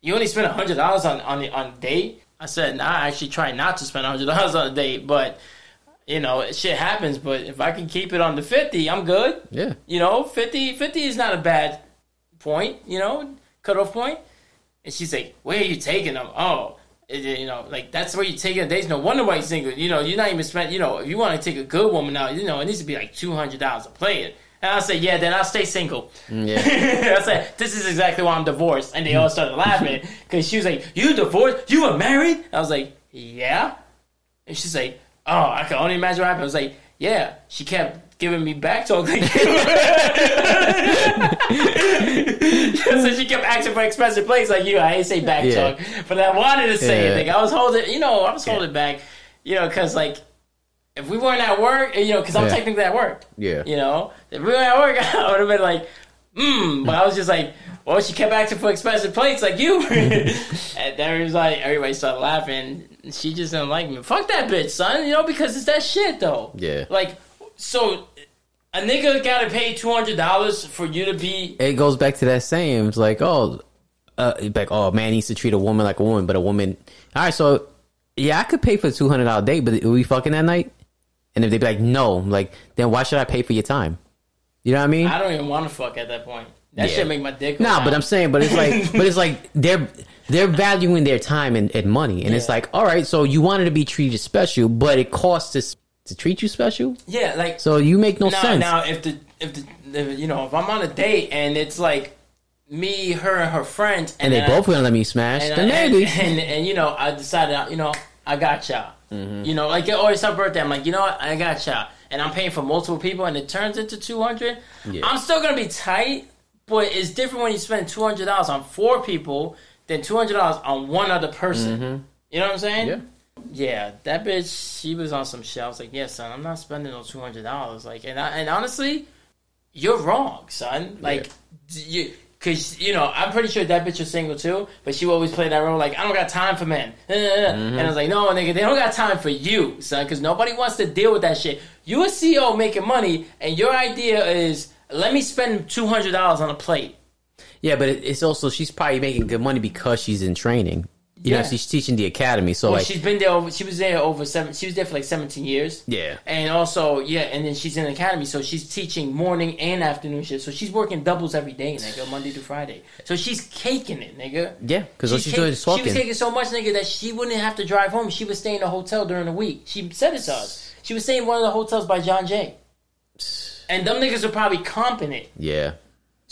you only spend a hundred dollars on on the on a date. I said, nah, I actually try not to spend a hundred dollars on a date, but. You know, shit happens, but if I can keep it on the 50, I'm good. Yeah, You know, 50, 50 is not a bad point, you know, cutoff point. And she's like, "Where are you taking them?" Oh, you know, like that's where you taking them. There's no wonder why you're single. You know, you're not even spend. You know, if you want to take a good woman out, you know, it needs to be like two hundred dollars a play it. And I said, "Yeah, then I'll stay single." Mm, yeah. I said, "This is exactly why I'm divorced." And they all started laughing because she was like, "You divorced? You were married?" I was like, "Yeah." And she's like, "Oh, I can only imagine what happened." I was like, "Yeah." She kept giving me back talk like so she kept asking for expensive plates like you. I ain't say back Yeah. talk, but I wanted to say Yeah. it. Like, I was holding, you know, I was holding back, you know, because like if we weren't at work, you know, because I'm Yeah. technically at work, Yeah. you know, if we weren't at work, I would have been like, hmm. But I was just like, well, she kept asking for expensive plates like you, and then it was like everybody started laughing. She just didn't like me. Fuck that bitch, son. You know, because it's that shit though. Yeah. Like, so a nigga gotta pay two hundred dollars for you to be. It goes back to that saying. It's like, oh, uh, like, oh, a man needs to treat a woman like a woman, but a woman. All right, so yeah, I could pay for a two hundred dollar date, but are we fucking that night? And if they be like, no, like, then why should I pay for your time? You know what I mean? I don't even want to fuck at that point. That Yeah. shit make my dick. go Nah, but I'm saying, but it's like, but it's like they're they're valuing their time and, and money, and it's like, all right, so you wanted to be treated special, but it costs us to treat you special, yeah, like so you make no now, sense. now if the if the if, you know if I'm on a date and it's like me, her, and her friends, and they then I- both gonna let me smash, and, then I- and, and and you know I decided you know I got y'all. Mm-hmm. You know, like oh it's her birthday. I'm like you know what I got y'all, and I'm paying for multiple people, and it turns into two hundred. Yeah. I'm still gonna be tight, but it's different when you spend two hundred dollars on four people than two hundred dollars on one other person. You know what I'm saying? Mm-hmm. Yeah. Yeah, that bitch, she was on some shit. I was like, yeah, son, I'm not spending no two hundred dollars. Like, and I, and honestly, you're wrong, son. Like, d- you, cause you know, I'm pretty sure that bitch was single too, but she always play that role. Like, I don't got time for men. And I was like, no, nigga, they don't got time for you, son, because nobody wants to deal with that shit. You a CEO making money, and your idea is let me spend two hundred dollars on a plate. Yeah, but it's also she's probably making good money because she's in training. You know, Yeah. she's teaching the academy, so Well, like, she's been there. Over, she was there over seven. She was there for like seventeen years. yeah, And also, yeah, and then she's in the academy, so she's teaching morning and afternoon shifts. So she's working doubles every day, nigga, Monday to Friday. So she's caking it, nigga. yeah, because she's doing is She was taking so much, nigga, that she wouldn't have to drive home. She would stay in a hotel during the week. She said it to us. She was staying in one of the hotels by John Jay. And them niggas are probably comping it. Yeah.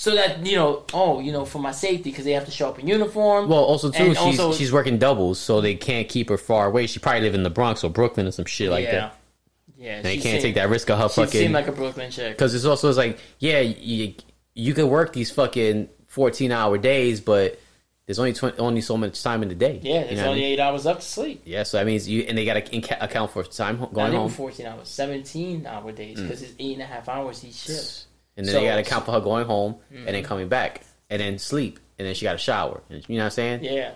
So that, you know, oh, you know, for my safety, because they have to show up in uniform. Well, also too, she's also- she's working doubles, so they can't keep her far away. She probably live in the Bronx or Brooklyn or some shit like yeah. that. Yeah. Yeah. They can't seemed- take that risk of her She fucking. seemed like a Brooklyn chick. Because it's also it's like, yeah, you you can work these fucking fourteen hour days, but there's only 20, only so much time in the day. Yeah, You there's know what I only mean? eight hours up to sleep. Yeah, so that means you and they got to account for time Not going even home, 14 hours, 17 hour days because mm. it's eight and a half hours each shift. And then So- they got to account for her going home and then mm-hmm. coming back and then sleep and then she got a shower. You know what I'm saying? Yeah.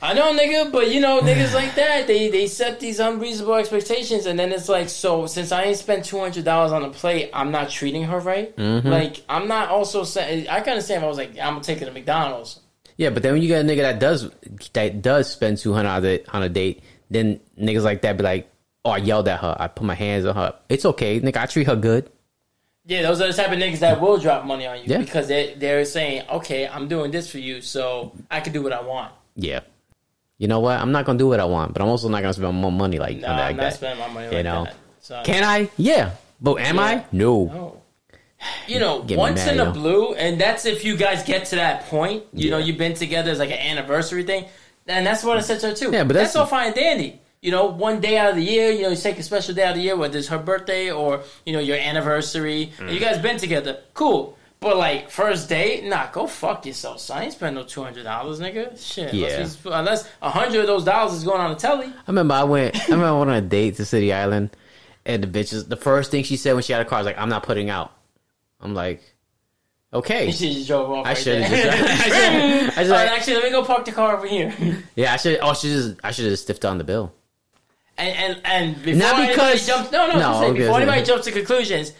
I know, nigga, but you know, niggas like that, they they set these unreasonable expectations, and then it's like, so since I ain't spent two hundred dollars on a plate, I'm not treating her right. Mm-hmm. Like, I'm not also saying, I can understand if I was like, I'm gonna take her to McDonald's. Yeah, but then when you got a nigga that does that does spend two hundred on a date, then niggas like that be like, "Oh, I yelled at her. I put my hands on her. It's okay, nigga. I treat her good." Yeah, those are the type of niggas that will drop money on you Yeah. because they they're saying, okay, I'm doing this for you, so I can do what I want. Yeah. You know what? I'm not gonna do what I want, but I'm also not gonna spend more money like, No, that, I'm not that. spending my money You like know. that. So, Can I? Yeah. But am Yeah. I? No. No. You know, once mad, in a blue, and that's if you guys get to that point. You know, you've been together as like an anniversary thing, and that's what I said to her too. Yeah, but that's- all fine and dandy. You know, one day out of the year, you know, you take a special day out of the year, whether it's her birthday or you know your anniversary, Mm. you guys been together, cool. But like first date, nah, go fuck yourself, son. I ain't spend no two hundred dollars, nigga. Shit, Yeah. unless a hundred of those dollars is going on the telly. I remember I went. I remember I went on a date to City Island, and the bitches. The first thing she said when she had a car was like, "I'm not putting out." I'm like, okay. You should just drove off. I right just- I should- I just Oh, like- actually, let me go park the car over here. Yeah, I should. Oh, I should just. I should have stiffed on the bill. And and and before Not anybody because- jumps, no, no, No, saying, before anybody jumps to conclusions,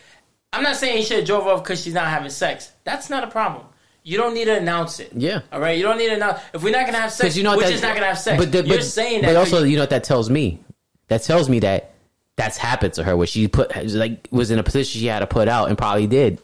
I'm not saying he should have drove off because she's not having sex. That's not a problem. You don't need to announce it. Yeah. All right. You don't need to announce if we're not gonna have sex. You know we're that, just not gonna have sex. But, the, You're but, saying that. But also, you- you know what that tells me? That tells me that that's happened to her, where she put like was in a position she had to put out and probably did,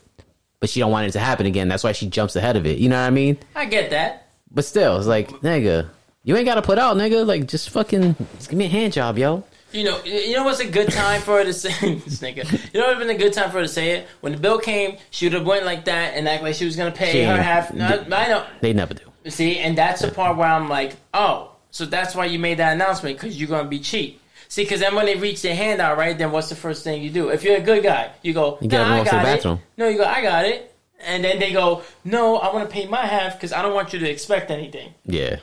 but she don't want it to happen again. That's why she jumps ahead of it. You know what I mean? I get that. But still, it's like, nigga, you ain't got to put out, nigga. Like, just fucking just give me a hand job, yo. You know, you know what's a good time for her to say this nigga. You know, what's been a good time for her to say it when the bill came. She would have went like that and act like she was gonna pay She her ain't- half. No, I know. They never do. See, and that's the part where I'm like, oh, so that's why you made that announcement because you're gonna be cheap. See, because then when they reach their hand out, right, then what's the first thing you do? If you're a good guy, you go, You get nah, everyone I else to the got it. bathroom. No, you go, I got it. And then they go, no, I want to pay my half because I don't want you to expect anything. Yeah.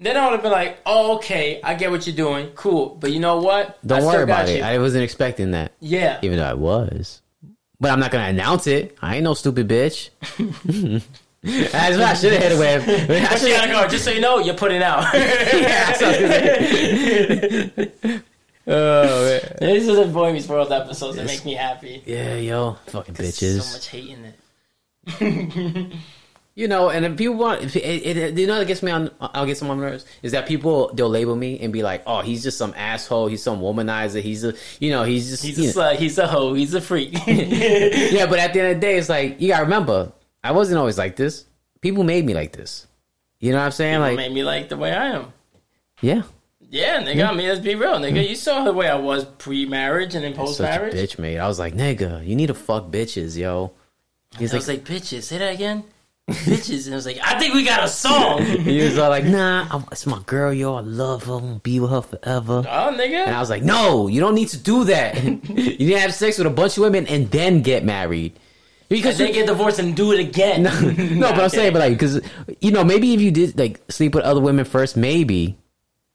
Then I would have been like, oh, okay, I get what you're doing, cool. But you know what? Don't I worry about it. you. I wasn't expecting that, yeah. even though I was. But I'm not gonna announce it. I ain't no stupid bitch. That's what I should have hit it with. I But you gotta should've- go. Just so you know, you're putting out. Yeah, that's what I was gonna oh man. These are the Boy Meets World episodes that make me happy. Yeah, yo, fucking bitches. So much hate in it. You know, and if people want, if it, it, it- you know, that gets me on. I'll get some on nerves. Is that people they'll label me and be like, "Oh, he's just some asshole. He's some womanizer. He's a, you know, he's just, He's a know." slut. He's a hoe. He's a freak. yeah." But at the end of the day, it's like you gotta remember, I wasn't always like this. People made me like this. You know what I'm saying? Like, like, made me like the way I am. yeah, Yeah, nigga. I mean, let's be real, nigga. Mm-hmm. You saw the way I was pre-marriage and then post-marriage. bitch, mate. I was like, nigga, you need to fuck bitches, yo. He's I like, was like, bitches. Say that again. Bitches. And I was like, I think we got a song. he was all like, nah, I'm, it's my girl, yo. I love her. I'm gonna be with her forever. oh, nigga. And I was like, no, you don't need to do that. you need to have sex with a bunch of women and then get married. Because then get divorced and do it again. no, no, but I'm saying, but like, because you know, maybe if you did like sleep with other women first, maybe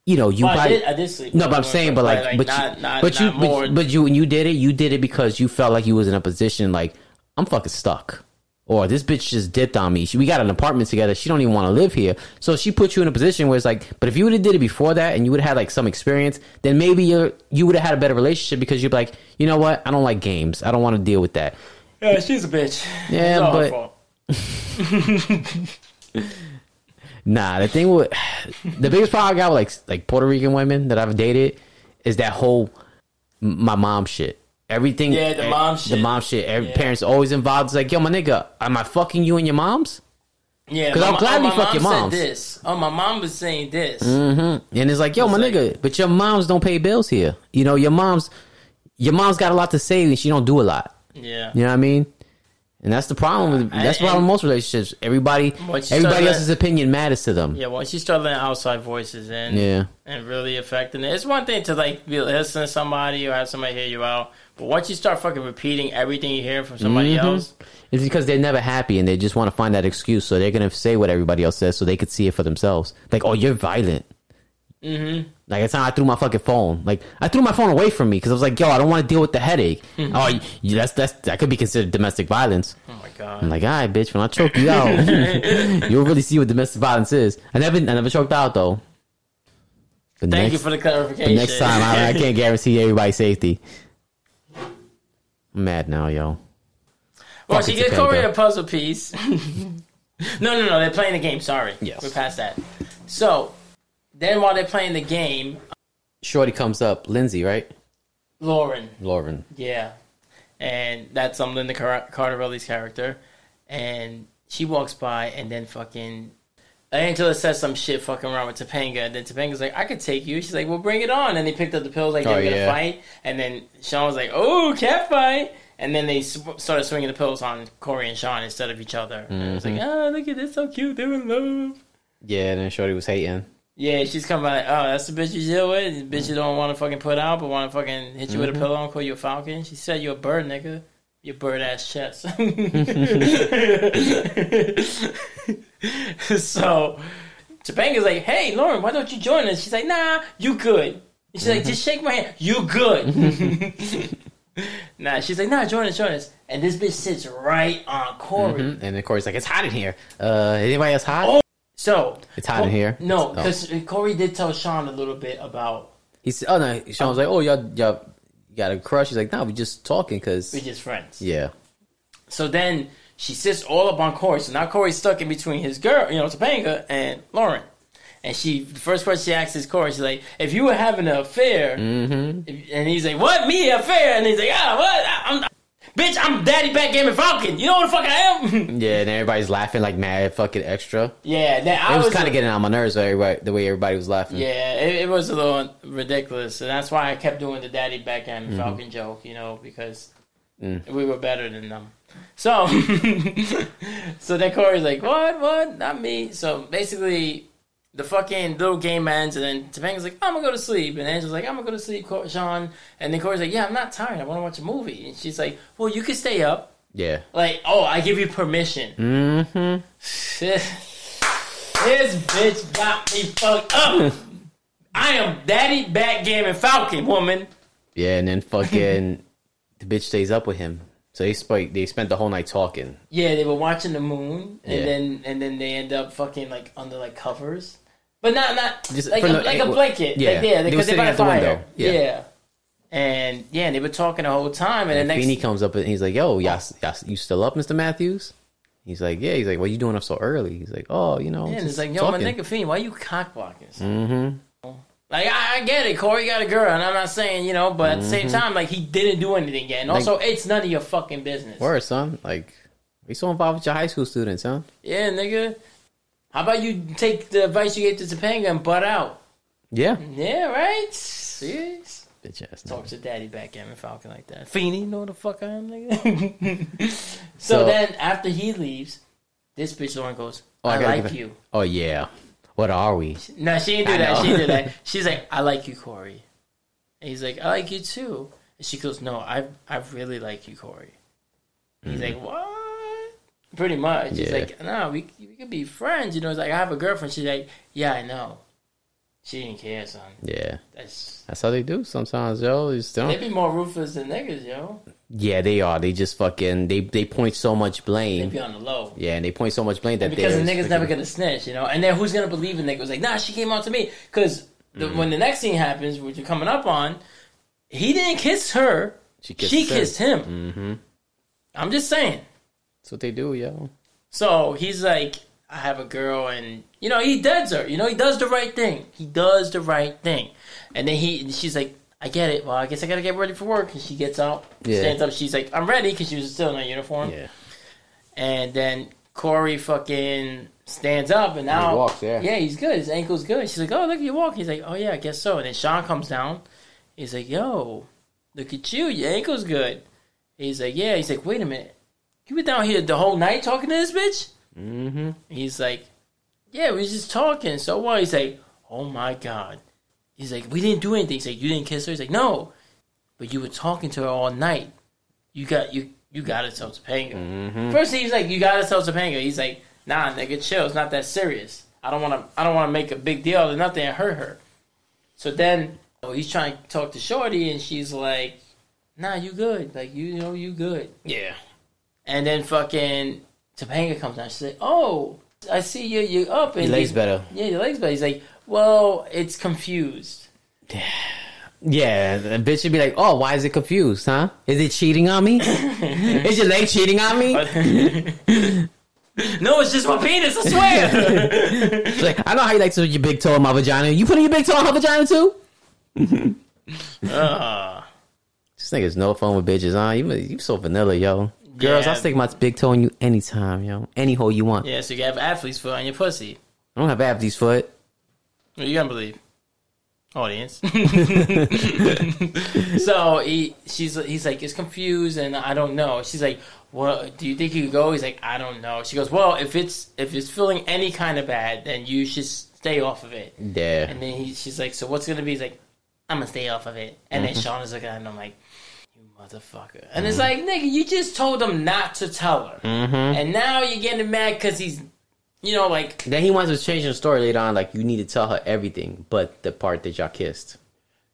you know you Well, I probably did, I did sleep. no, but I'm saying, but like, but not, you, not, but you, more. but, but you, when you did it, you did it because you felt like you was in a position like I'm fucking stuck, or this bitch just dipped on me. She, we got an apartment together. She don't even want to live here, so she put you in a position where it's like. But if you would have did it before that, and you would have had like some experience, then maybe you you would have had a better relationship because you'd be like, you know what, I don't like games. I don't want to deal with that. yeah, she's a bitch. Yeah, but- Nah, the thing with the biggest problem I got with like like Puerto Rican women that I've dated is that whole my mom shit. Everything, Yeah, the mom the shit. mom shit. Every Yeah. parents always involved. It's like, yo, my nigga, am I fucking you and your moms? Yeah, because I'll mo- gladly oh, fuck your said moms. This. Oh, my mom was saying this. Mm-hmm. And it's like, yo, It's my like- nigga, but your moms don't pay bills here. You know, your mom's your mom's got a lot to say and she don't do a lot. Yeah. You know what I mean? And that's the problem with that's the problem with most relationships. Everybody, everybody else's opinion matters to them. Yeah, once you start letting outside voices in Yeah. and really affecting it, it's one thing to like be listening to somebody or have somebody hear you out, but once you start fucking repeating everything you hear from somebody Mhm. else, It's because they're never happy and they just want to find that excuse, so they're gonna say what everybody else says, so they could see it for themselves. Like, oh, you're violent. mm-hmm. Like it's time I threw my fucking phone. Like I threw my phone away from me because I was like, yo, I don't want to deal with the headache. oh, you, you- that's that's that could be considered domestic violence. oh my god, I'm like, all right, bitch, when I choke you out, you'll really see what domestic violence is. I never, I never choked out though. But thank next, you for the clarification. but next time, I, I can't guarantee everybody's safety. I'm mad now, yo. well, she gets. Corey a puzzle piece. no, no, no, they're playing the game. Sorry, Yes. we're past that. So then, while they're playing the game, Shorty comes up, Lindsay, right? Lauren, Lauren. Yeah, and that's um Linda Car- Carterelli's character, and she walks by, and then fucking Angela says some shit fucking around with Topanga, and then Topanga's like, "I could take you." She's like, "Well, bring it on." And they picked up the pills like they Oh, were gonna yeah. fight, and then Shawn was like, "Oh, cat fight." And then they sw- started swinging the pills on Corey and Shawn instead of each other. And it was like, Mm-hmm. oh, look at this, so cute. They're in love. Yeah, and then Shorty was hating. Yeah, she's coming like, oh, that's the bitch you deal with. The bitch you don't want to fucking put out, but want to fucking hit you with a Mm-hmm. pillow and call you a falcon. She said you're a bird, nigga. Your bird ass chest. so, Topanga's like, hey, Lauren, why don't you join us? She's like, nah, you good. And she's like, just shake my hand. You good. nah, she's like, nah, join us, join us. And this bitch sits right on Corey. Mhm. And then Corey's like, it's hot in here. Uh, anybody else hot? Oh. So It's hot in here? No, Oh. because Corey did tell Shawn a little bit about He said, oh no. Shawn was like, oh y'all, y'all got a crush. He's like, no, we just talking because we're just friends. yeah. So then she sits all up on Corey. So now Corey's stuck in between his girl, you know, Topanga and Lauren. And she, the first question she asks is Corey. She's like, "If you were having an affair," Mm-hmm. if- and he's like, "What? Me affair?" And he's like, "Ah, what? I'm not." Bitch, I'm Daddy Backgammon Falcon. You know what the fuck I am? Yeah, and everybody's laughing like mad fucking extra. yeah, that, I It was, was, kind of getting on my nerves, everybody, the way everybody was laughing. Yeah, it, it was a little ridiculous, and that's why I kept doing the Daddy Mm-hmm. Backgammon Falcon joke, you know, because Mm. we were better than them. So, so then Corey's like, "What? What? Not me." So basically, the fucking little game ends, and then Topanga's like, "I'm gonna go to sleep," and Angela's like, "I'm gonna go to sleep, Cor- Shawn." And then Corey's like, "Yeah, I'm not tired. I want to watch a movie." And she's like, "Well, you can stay up." Yeah. Like, oh, I give you permission. Mm-hmm. this bitch got me fucked up. I am Daddy Backgammon Falcon, woman. Yeah, and then fucking the bitch stays up with him. So they spent they spent the whole night talking. Yeah, they were watching the moon, and Yeah. then and then they end up fucking like under like covers, but not not Just like a, from the- like a blanket. yeah. yeah, They were because they're sitting by at the fire. window. Yeah. Yeah. and yeah, and they were talking the whole time, and, the next Feeny comes up and he's like, "Yo, y'all, y'all, you still up, Mister Matthews?" He's like, "Yeah." He's like, "What you doing up so early?" He's like, "Oh, you know." yeah, and just it's like, yo, talking." my nigga Fiend, why you cock blocking? Mm-hmm. Like I, I get it, Corey got a girl, and I'm not saying you know, but at the same Mm-hmm. time, like he didn't do anything yet, and also it's none of your fucking business. Word, son. Like, you so involved with your high school students, huh? Yeah, nigga. How about you take the advice you gave to Topanga and butt out? Yeah. Yeah, right. See, Bitch ass. talk nigga. to Daddy Backgammon Falcon like that. Feeny, you know the fuck I am, nigga. so, So- then after he leaves, this bitch Lauren goes, Oh, I "I, like you." Oh yeah. What are we? No, she didn't do I that. know. She didn't that. She's like, "I like you, Corey." And he's like, "I like you too." And she goes, "No, I I really like you, Corey." He's like, "What?" Pretty much. He's Mm-hmm. Like, "No, we we could be friends." You know, it's like I have a girlfriend. She's like, "Yeah, I know." She didn't care, son. Yeah. That's That's how they do sometimes, yo. They just they don't. be more ruthless than niggas, yo. Yeah, they are. They just fucking they they point so much blame. They be on the low. Yeah, and they point so much blame that because the nigga's never gonna snitch, you know. And then who's gonna believe the nigga was like, nah, she came out to me. Because Mm-hmm. when the next thing happens, which you're coming up on, he didn't kiss her. She kissed she her. kissed him. Mm-hmm. I'm just saying. That's what they do, yo. So he's like, I have a girl, and you know he does her. You know he does the right thing. He does the right thing. And then he, she's like, I get it. Well, I guess I gotta get ready for work. And she gets up, Yeah. stands up. She's like, I'm ready because she was still in her uniform. Yeah. And then Corey fucking stands up, and now He walks, yeah. yeah, he's good. His ankle's good. She's like, oh, look at you walk. He's like, oh yeah, I guess so. And then Shawn comes down. He's like, yo, look at you. Your ankle's good. He's like, yeah. He's like, wait a minute. You were down here the whole night talking to this bitch? Mm-hmm. He's like, yeah, we was just talking. So what? He's like, oh my god. He's like, we didn't do anything. He's like, you didn't kiss her. He's like, no, but you were talking to her all night. You got you you got to tell Topanga. Mm-hmm. First, he's like, you got to tell Topanga. He's like, nah, nigga, chill. It's not that serious. I don't want to. I don't want to make a big deal of nothing and hurt her. So then, oh, he's trying to talk to Shorty, and she's like, nah, you good. Like you know, you good. Yeah. And then fucking Topanga comes down. She's like, "Oh, I see you. You up and Your legs better. Yeah, your legs better." He's like, "Well, it's confused." Yeah, the bitch should be like, "Oh, why is it confused, huh? Is it cheating on me? is your leg cheating on me?" no, it's just my penis. I swear. She's like, I know how you like to put your big toe in my vagina. You putting your big toe in her vagina too? uh, This nigga's no fun with bitches, huh? You you so vanilla, yo. Girls, Yeah. I'll stick my big toe in you anytime, yo. Any hole you want. yeah, so you have athlete's foot on your pussy. I don't have athlete's foot. What you gonna believe? Audience. so he, she's, he's like, it's confused, and I don't know. She's like, well, do you think you could go? He's like, I don't know. She goes, well, if it's if it's feeling any kind of bad, then you should stay off of it. Yeah. And then he, she's like, so what's gonna be? He's like, I'm gonna stay off of it. And then Shawn is looking at him, I'm like, you motherfucker. And it's like, nigga, you just told him not to tell her, Mm-hmm. and now you're getting mad because he's, you know, like, Then he wants to change the story later on, like you need to tell her everything, but the part that y'all kissed.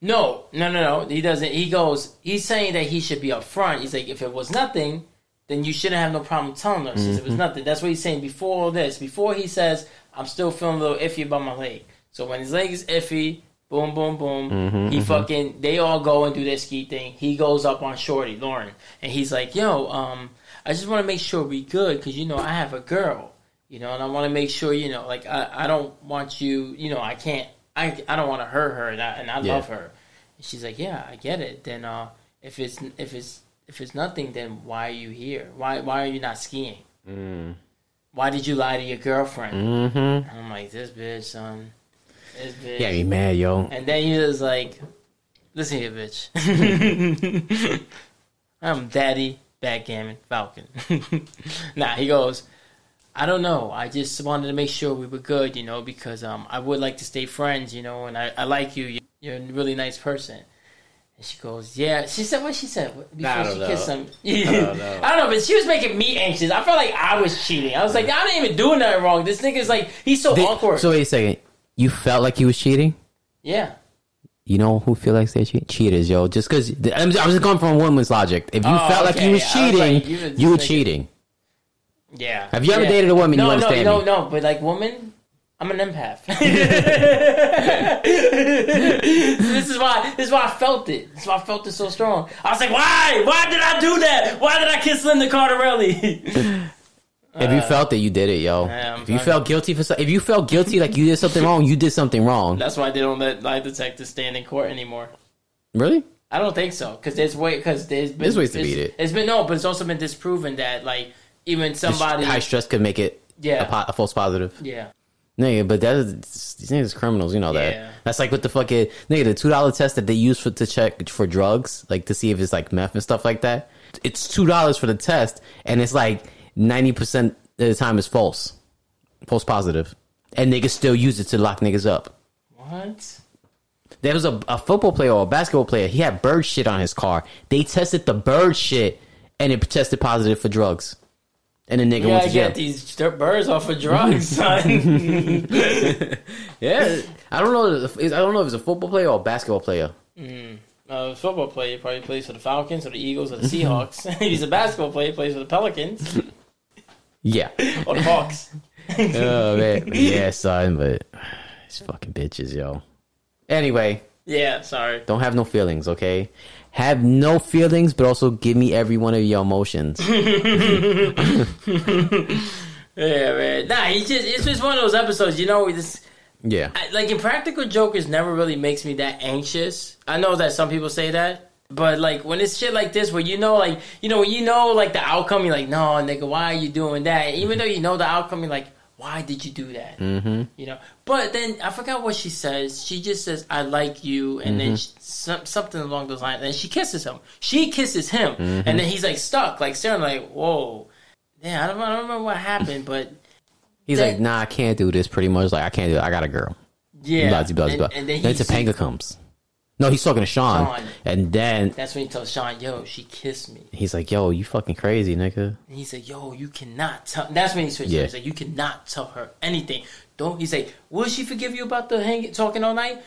no, no, no, no. He doesn't. He goes, he's saying that he should be upfront. He's like, if it was nothing, then you shouldn't have no problem telling her since it was mm-hmm. nothing. That's what he's saying before all this. Before he says, I'm still feeling a little iffy about my leg. So when his leg is iffy, boom, boom, boom, mm-hmm, he mm-hmm. fucking, they all go and do their ski thing. He goes up on Shorty, Lauren, and he's like, yo, um, I just want to make sure we good because, you know, I have a girl, you know, and I want to make sure, you know, like, I, I don't want you, you know, I can't, I, I don't want to hurt her and I, and I Yeah. love her. And she's like, yeah, I get it. Then, uh, if it's, if it's, if it's nothing, then why are you here? Why why are you not skiing? Mm. Why did you lie to your girlfriend? Mm-hmm. I'm like, this bitch, son. This bitch. Yeah, me mad, yo. And then he was like, listen here, bitch. I'm Daddy Backgammon Falcon. nah, he goes, I don't know. I just wanted to make sure we were good, you know, because um, I would like to stay friends, you know, and I, I like you. You're a really nice person. And she goes, yeah. She said what she said before I she know. kissed him. I don't know. I don't know, but she was making me anxious. I felt like I was cheating. I was like, I didn't even do nothing wrong. This nigga's like, he's so Did- awkward. So wait a second. You felt like he was cheating? yeah. You know who feel like they cheat? Cheaters, yo. Just because I'm, I'm just going from a woman's logic. If you Oh, felt like okay. you was I was cheating, like, you was you were just cheating. Yeah. Have you ever Yeah. dated a woman? No, you understand no, me? no, no. But like, woman, I'm an empath. this is why. This is why I felt it. This is why I felt it so strong. I was like, why? Why did I do that? Why did I kiss Linda Cardellini? If you uh, felt it, you did it, yo. If you felt guilty for, so- if you felt guilty like you did something wrong, you did something wrong. That's why they don't let lie detectors stand in court anymore. Really? I don't think so because there's way because there's been there's ways to beat it. It's been no, but it's also been disproven that like even somebody High stress could make it Yeah. a, po- a false positive. yeah Nigga, but that is these niggas criminals, you know that. Yeah. That's like with the fucking nigga, the two dollar test that they use for to check for drugs, like to see if it's like meth and stuff like that. It's two dollars for the test, and it's like ninety percent of the time is false, false positive, and niggas still use it to lock niggas up. what There was a, a football player or a basketball player. He had bird shit on his car. They tested the bird shit, and it tested positive for drugs. And the nigga you went jail. get these birds off of drugs, son. Yeah, I don't know. if- I don't know if it's a football player or a basketball player. uh, football player probably plays for the Falcons or the Eagles or the Seahawks. if he's a basketball player, plays for the Pelicans Yeah. or the Hawks. oh man, yeah, son, but it's fucking bitches, yo. Anyway, Yeah, sorry. don't have no feelings, okay? Have no feelings, but also give me every one of your emotions. Yeah, man. Nah, it's just it's just one of those episodes. You know, we just yeah, I, like Impractical Jokers never really makes me that anxious. I know that some people say that, but like when it's shit like this, where you know, like you know, when you know like the outcome, you're like, no, nigga, why are you doing that? Even though you know the outcome, you're like, why did you do that? mm-hmm. You know. But then I forgot what she says. She just says, "I like you," and then she, some, something along those lines. And she kisses him. She kisses him, and then he's like stuck, like staring, like, "Whoa." Yeah, I don't, I don't remember what happened, but He's That- like, nah, I can't do this. Pretty much, like, I can't do it. I got a girl. yeah. Blah, blah, blah, and, and then then he Topanga comes. No, he's talking to Shawn, Shawn. and then That's when he tells Shawn, "Yo, she kissed me." he's like, "Yo, you fucking crazy, nigga." And he said, "Yo, you cannot tell." That's when he switched. Yeah. He's like, "You cannot tell her anything." Don't. He's like, "Will she forgive you about the hanging, talking all night?"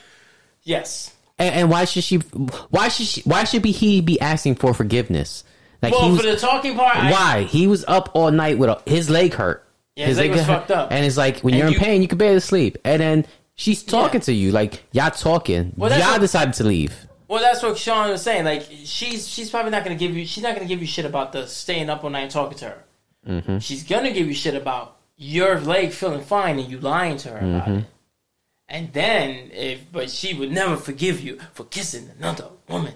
Yes. And, and why should she? Why should she? Why should be he be asking for forgiveness? Like Well, he was, for the talking part, I, Why? He was up all night with a, his leg hurt. Yeah, his leg was hurt. fucked up. And it's like when And you're you- in pain, you can barely sleep. And then she's talking Yeah. to you, like y'all talking. Well, y'all what- decided to leave. Well, that's what Shawn was saying. Like, she's she's probably not gonna give you. She's not gonna give you shit about the staying up all night and talking to her. Mm-hmm. She's gonna give you shit about your leg feeling fine and you lying to her about Mm-hmm. it. And then, if but she would never forgive you for kissing another woman.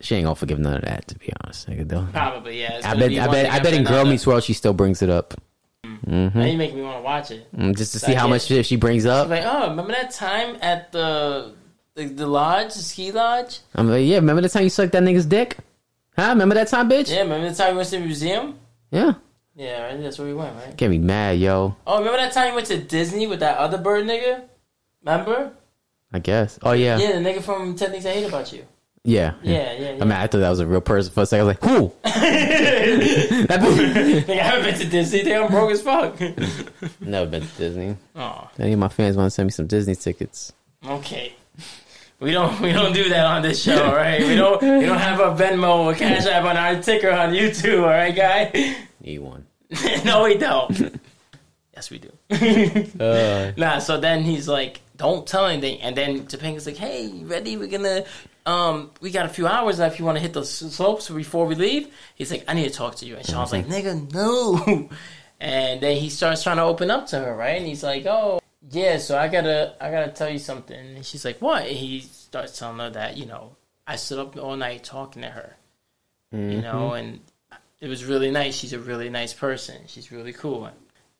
She ain't gonna forgive none of that, to be honest. Probably, yeah. I bet. I bet. I bet after in Girl. Meets World, she still brings it up Now you make me want to watch it. Mm, just to see Like how much shit she brings up. Like, oh, remember that time at the the, the lodge, the ski lodge? I'm like, yeah. Remember the time you sucked that nigga's dick? Huh? Remember that time, bitch? Yeah, remember the time we went to the museum? Yeah. Yeah, right? that's where we went, right? Get me mad, yo. Oh, remember that time you went to Disney with that other bird nigga? Remember? I guess. Oh yeah. Yeah, the nigga from 10 Things I Hate About You. Yeah. Yeah, yeah, yeah. I mean, I thought that was a real person for a second. I was like, who? that bitch- I haven't been to Disney. Think I'm broke as fuck. Never been to Disney. oh, Any of my fans want to send me some Disney tickets? okay. We don't we don't do that on this show, all right? We don't we don't have a Venmo or Cash App on our ticker on YouTube, all right, guy? Need one. no, we don't. yes, we do. Uh, Nah, so then he's like, don't tell anything. And then Topanga's like, hey, ready? We're gonna, um, we got a few hours left. You wanna hit those slopes before we leave? He's like, I need to talk to you. And Shawn's like, nigga, no. And then he starts trying to open up to her, right? And he's like, oh, yeah, so I gotta, I gotta tell you something. And she's like, what? And he starts telling her that, you know, I stood up all night talking to her. you know, and it was really nice. She's a really nice person. She's really cool.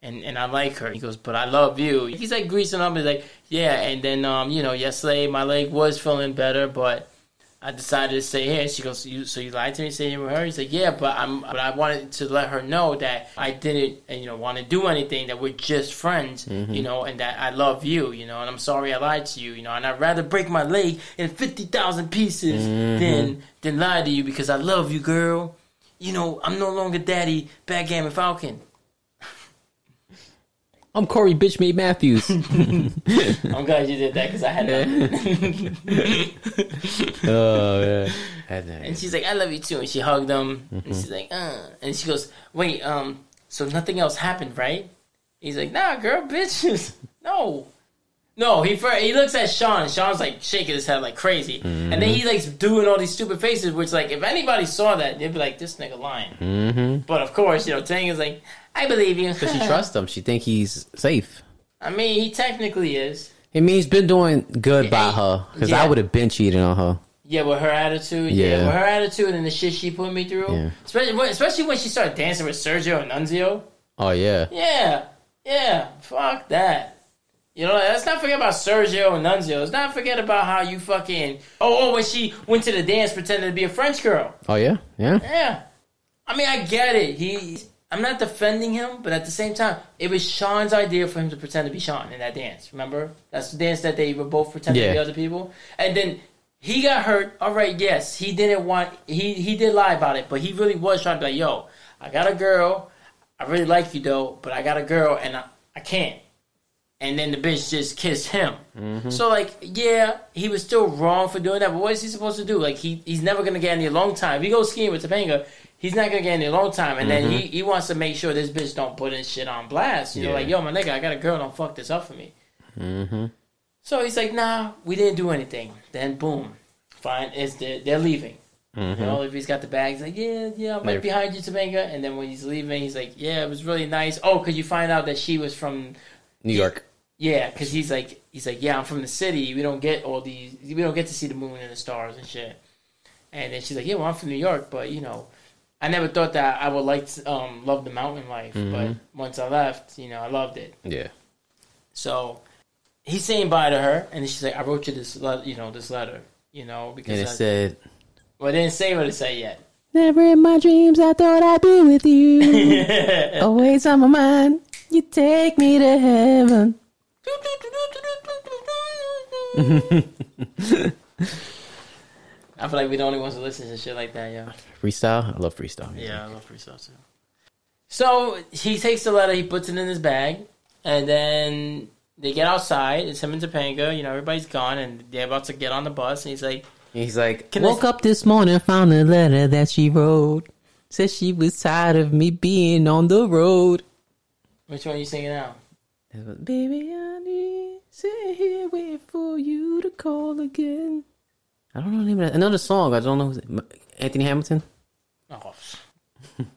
And, and I like her. He goes, but I love you. He's like greasing up. He's like, yeah. And then, um, you know, yesterday my leg was feeling better, but I decided to stay here. She goes, you, so you lied to me, stay here with her? He's like, yeah, but I'm, but I wanted to let her know that I didn't, you know, want to do anything. That we're just friends, mm-hmm. you know, and that I love you, you know, and I'm sorry I lied to you, you know, and I'd rather break my leg in fifty thousand pieces mm-hmm. than than lie to you because I love you, girl. You know, I'm no longer daddy, Bad backgammon Falcon. I'm Corey Bitch Made Matthews. I'm glad you did that because I had nothing. oh yeah. Had that. And she's like, I love you too. And she hugged him. And she's like, uh. And she goes, wait, um, so nothing else happened, right? He's like, nah, girl, bitches. no. No, he fir- he looks at Shawn, and Shawn's like shaking his head like crazy. And then he likes doing all these stupid faces, which, like, if anybody saw that, they'd be like, this nigga lying. Mm-hmm. But of course, you know, Tang is like, I believe you. Because she trusts him. She think he's safe. I mean, he technically is. I mean, he's been doing good by her. Because yeah. I would have been cheating on her. Yeah, with her attitude. Yeah. Yeah. with her attitude and the shit she put me through. Yeah. Especially, when- especially when she started dancing with Sergio and Nunzio. Oh yeah. Yeah, yeah, fuck that. You know, let's not forget about Sergio and Nunzio. Let's not forget about how you fucking. Oh, oh, when she went to the dance pretending to be a French girl. Oh yeah. Yeah. Yeah. I mean, I get it. He. I'm not defending him, but at the same time, it was Shawn's idea for him to pretend to be Shawn in that dance. Remember? That's the dance that they were both pretending to be other people. And then he got hurt. All right, yes, he didn't want. He he did lie about it, but he really was trying to be like, "Yo, I got a girl. I really like you though, but I got a girl and I, I can't." And then the bitch just kissed him. So like, yeah, he was still wrong for doing that. But what is he supposed to do? Like, he he's never gonna get any long time. If he goes skiing with Topanga, he's not gonna get any long time. And then he, he wants to make sure this bitch don't put his shit on blast. You know, like, yo, my nigga, I got a girl. Don't fuck this up for me. Mm-hmm. So he's like, nah, we didn't do anything. Then boom, fine, it's the, they're leaving. Mm-hmm. You know, if he's got the bag, he's like, yeah, yeah, I'm right behind you, Topanga. And then when he's leaving, he's like, yeah, it was really nice. Oh, because you find out that she was from New York. yeah, because he's like, he's like, yeah, I'm from the city. We don't get all these. We don't get to see the moon and the stars and shit. And then she's like, yeah, well, I'm from New York, but you know, I never thought that I would like to um, love the mountain life. But once I left, you know, I loved it. Yeah. So he's saying bye to her, and then she's like, I wrote you this, le- you know, this letter, you know, because And it I, said, well, it didn't say what it said yet. Never in my dreams I thought I'd be with you. Always on my mind. You take me to heaven. I feel like we're the only ones who listen to shit like that, yeah. Freestyle? I love freestyle. music. Yeah, I love freestyle too. So he takes the letter, he puts it in his bag, and then they get outside. It's him and Topanga. You know, everybody's gone, and they're about to get on the bus. And he's like, He's like, Can I woke s- up this morning, found a letter that she wrote. Said she was tired of me being on the road. "Which one are you singing now?" Baby, I need sit here waiting for you to call again. I don't know the name of that. Another song. I don't know. Anthony Hamilton. Oh,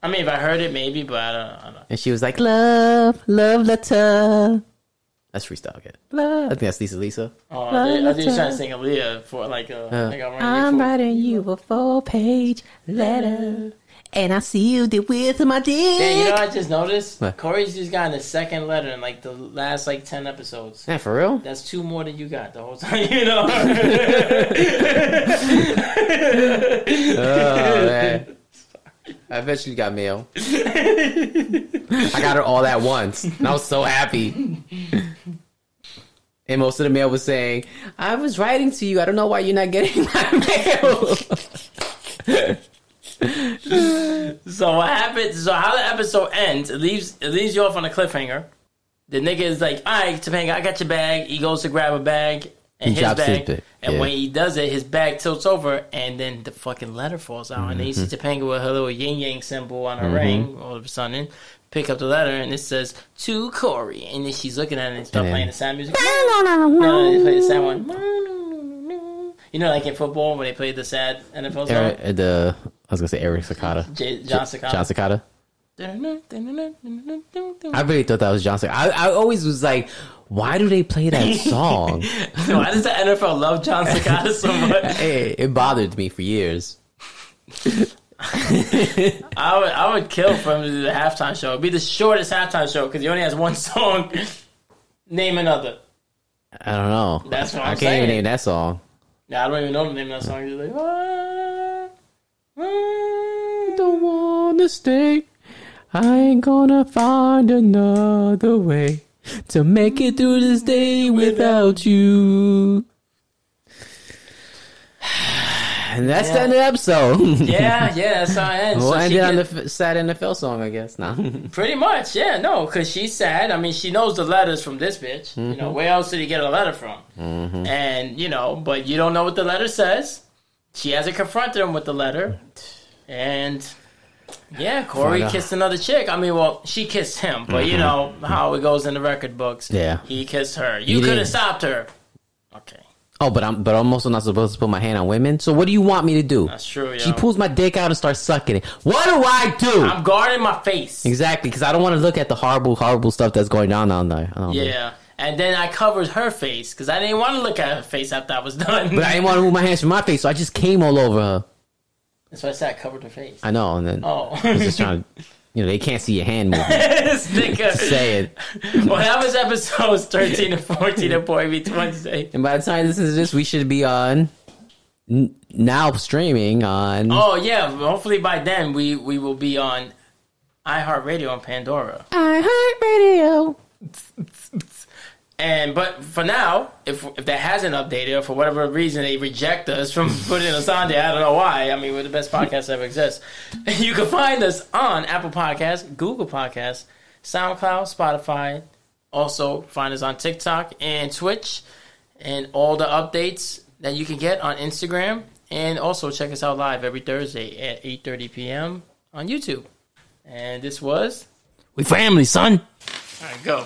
I mean, if I heard it, maybe, but I don't. I don't. And she was like, love, love letter. That's freestyle again. Love. I think that's Lisa Lisa. Oh, I did- I was trying to sing Aaliyah for like a. Yeah. like I'm, I'm writing you a four page letter. And I see sealed it with my dick. Yeah, you know, what I just noticed What? Corey's just gotten the second letter in like the last like ten episodes. Yeah, for real? That's two more than you got the whole time. You know. Oh, man. I eventually got mail. I got it all at once. And I was so happy. And most of the mail was saying, I was writing to you. I don't know why you're not getting my mail. So what happens? So how the episode ends? It leaves it leaves you off on a cliffhanger. The nigga is like, "All right, Topanga, I got your bag." He goes to grab a bag and He his bag, and yeah. when he does it, his bag tilts over, and then the fucking letter falls out, and then you see Mm-hmm. Topanga with her little yin yang symbol on her ring. All of a sudden, pick up the letter, and it says to Corey, and then she's looking at it and start playing the sad music. no, play the sad one. You know, like in football when they play the sad NFL song. The, I was going to say Eric Sakata. J- John Sakata. John Sakata. I I really thought that was John Sakata. I, I always was like, why do they play that song? Why does the NFL love John Sakata so much? it, it bothered me for years. I would I would kill for him to do the halftime show. It'd be the shortest halftime show because he only has one song. Name another. I don't know. That's what I I'm can't saying. even name that song. Nah, I don't even know the name of that song. Like, ah. Don't wanna stay. I ain't gonna find another way to make it through this day without you. And that's the end of the episode. yeah, yeah, that's how it ends. We'll So end she it on the f- sad NFL song, I guess. Now, Pretty much, yeah, no, because she's sad. I mean, she knows the letters from this bitch. You Mm-hmm. know, where else did he get a letter from? And, you know, but you don't know what the letter says. She hasn't confronted him with the letter. And, yeah, Corey kissed another chick. I mean, well, she kissed him, but you know how it goes in the record books. Mm-hmm. Yeah. He kissed her. You He could did. have stopped her. Okay, oh, but I'm but I'm also not supposed to put my hand on women. So what do you want me to do? that's true, yo. She pulls my dick out and starts sucking it. What do I do? I'm guarding my face. exactly, because I don't want to look at the horrible, horrible stuff that's going on down there. I don't know. Yeah. And then I covered her face because I didn't want to look at her face after I was done. But I didn't want to move my hands from my face, so I just came all over her. That's why I said I covered her face. I know, and then Oh. I was just trying to, you know, they can't see your hand moving. Say it. Well, that was episodes 13 and 14 of Boy Meets Wednesday. And by the time this is this, we should be on now streaming on Oh, yeah. Hopefully by then we, we will be on iHeartRadio and Pandora. iHeartRadio. And but for now, if if that hasn't updated or for whatever reason they reject us from putting us on there, I don't know why. I mean, we're the best podcast that ever exists. You can find us on Apple Podcasts, Google Podcasts, SoundCloud, Spotify. Also, find us on TikTok and Twitch, and all the updates that you can get on Instagram. And also check us out live every Thursday at 8:30 p.m. on YouTube. And this was We family, son. all right, go.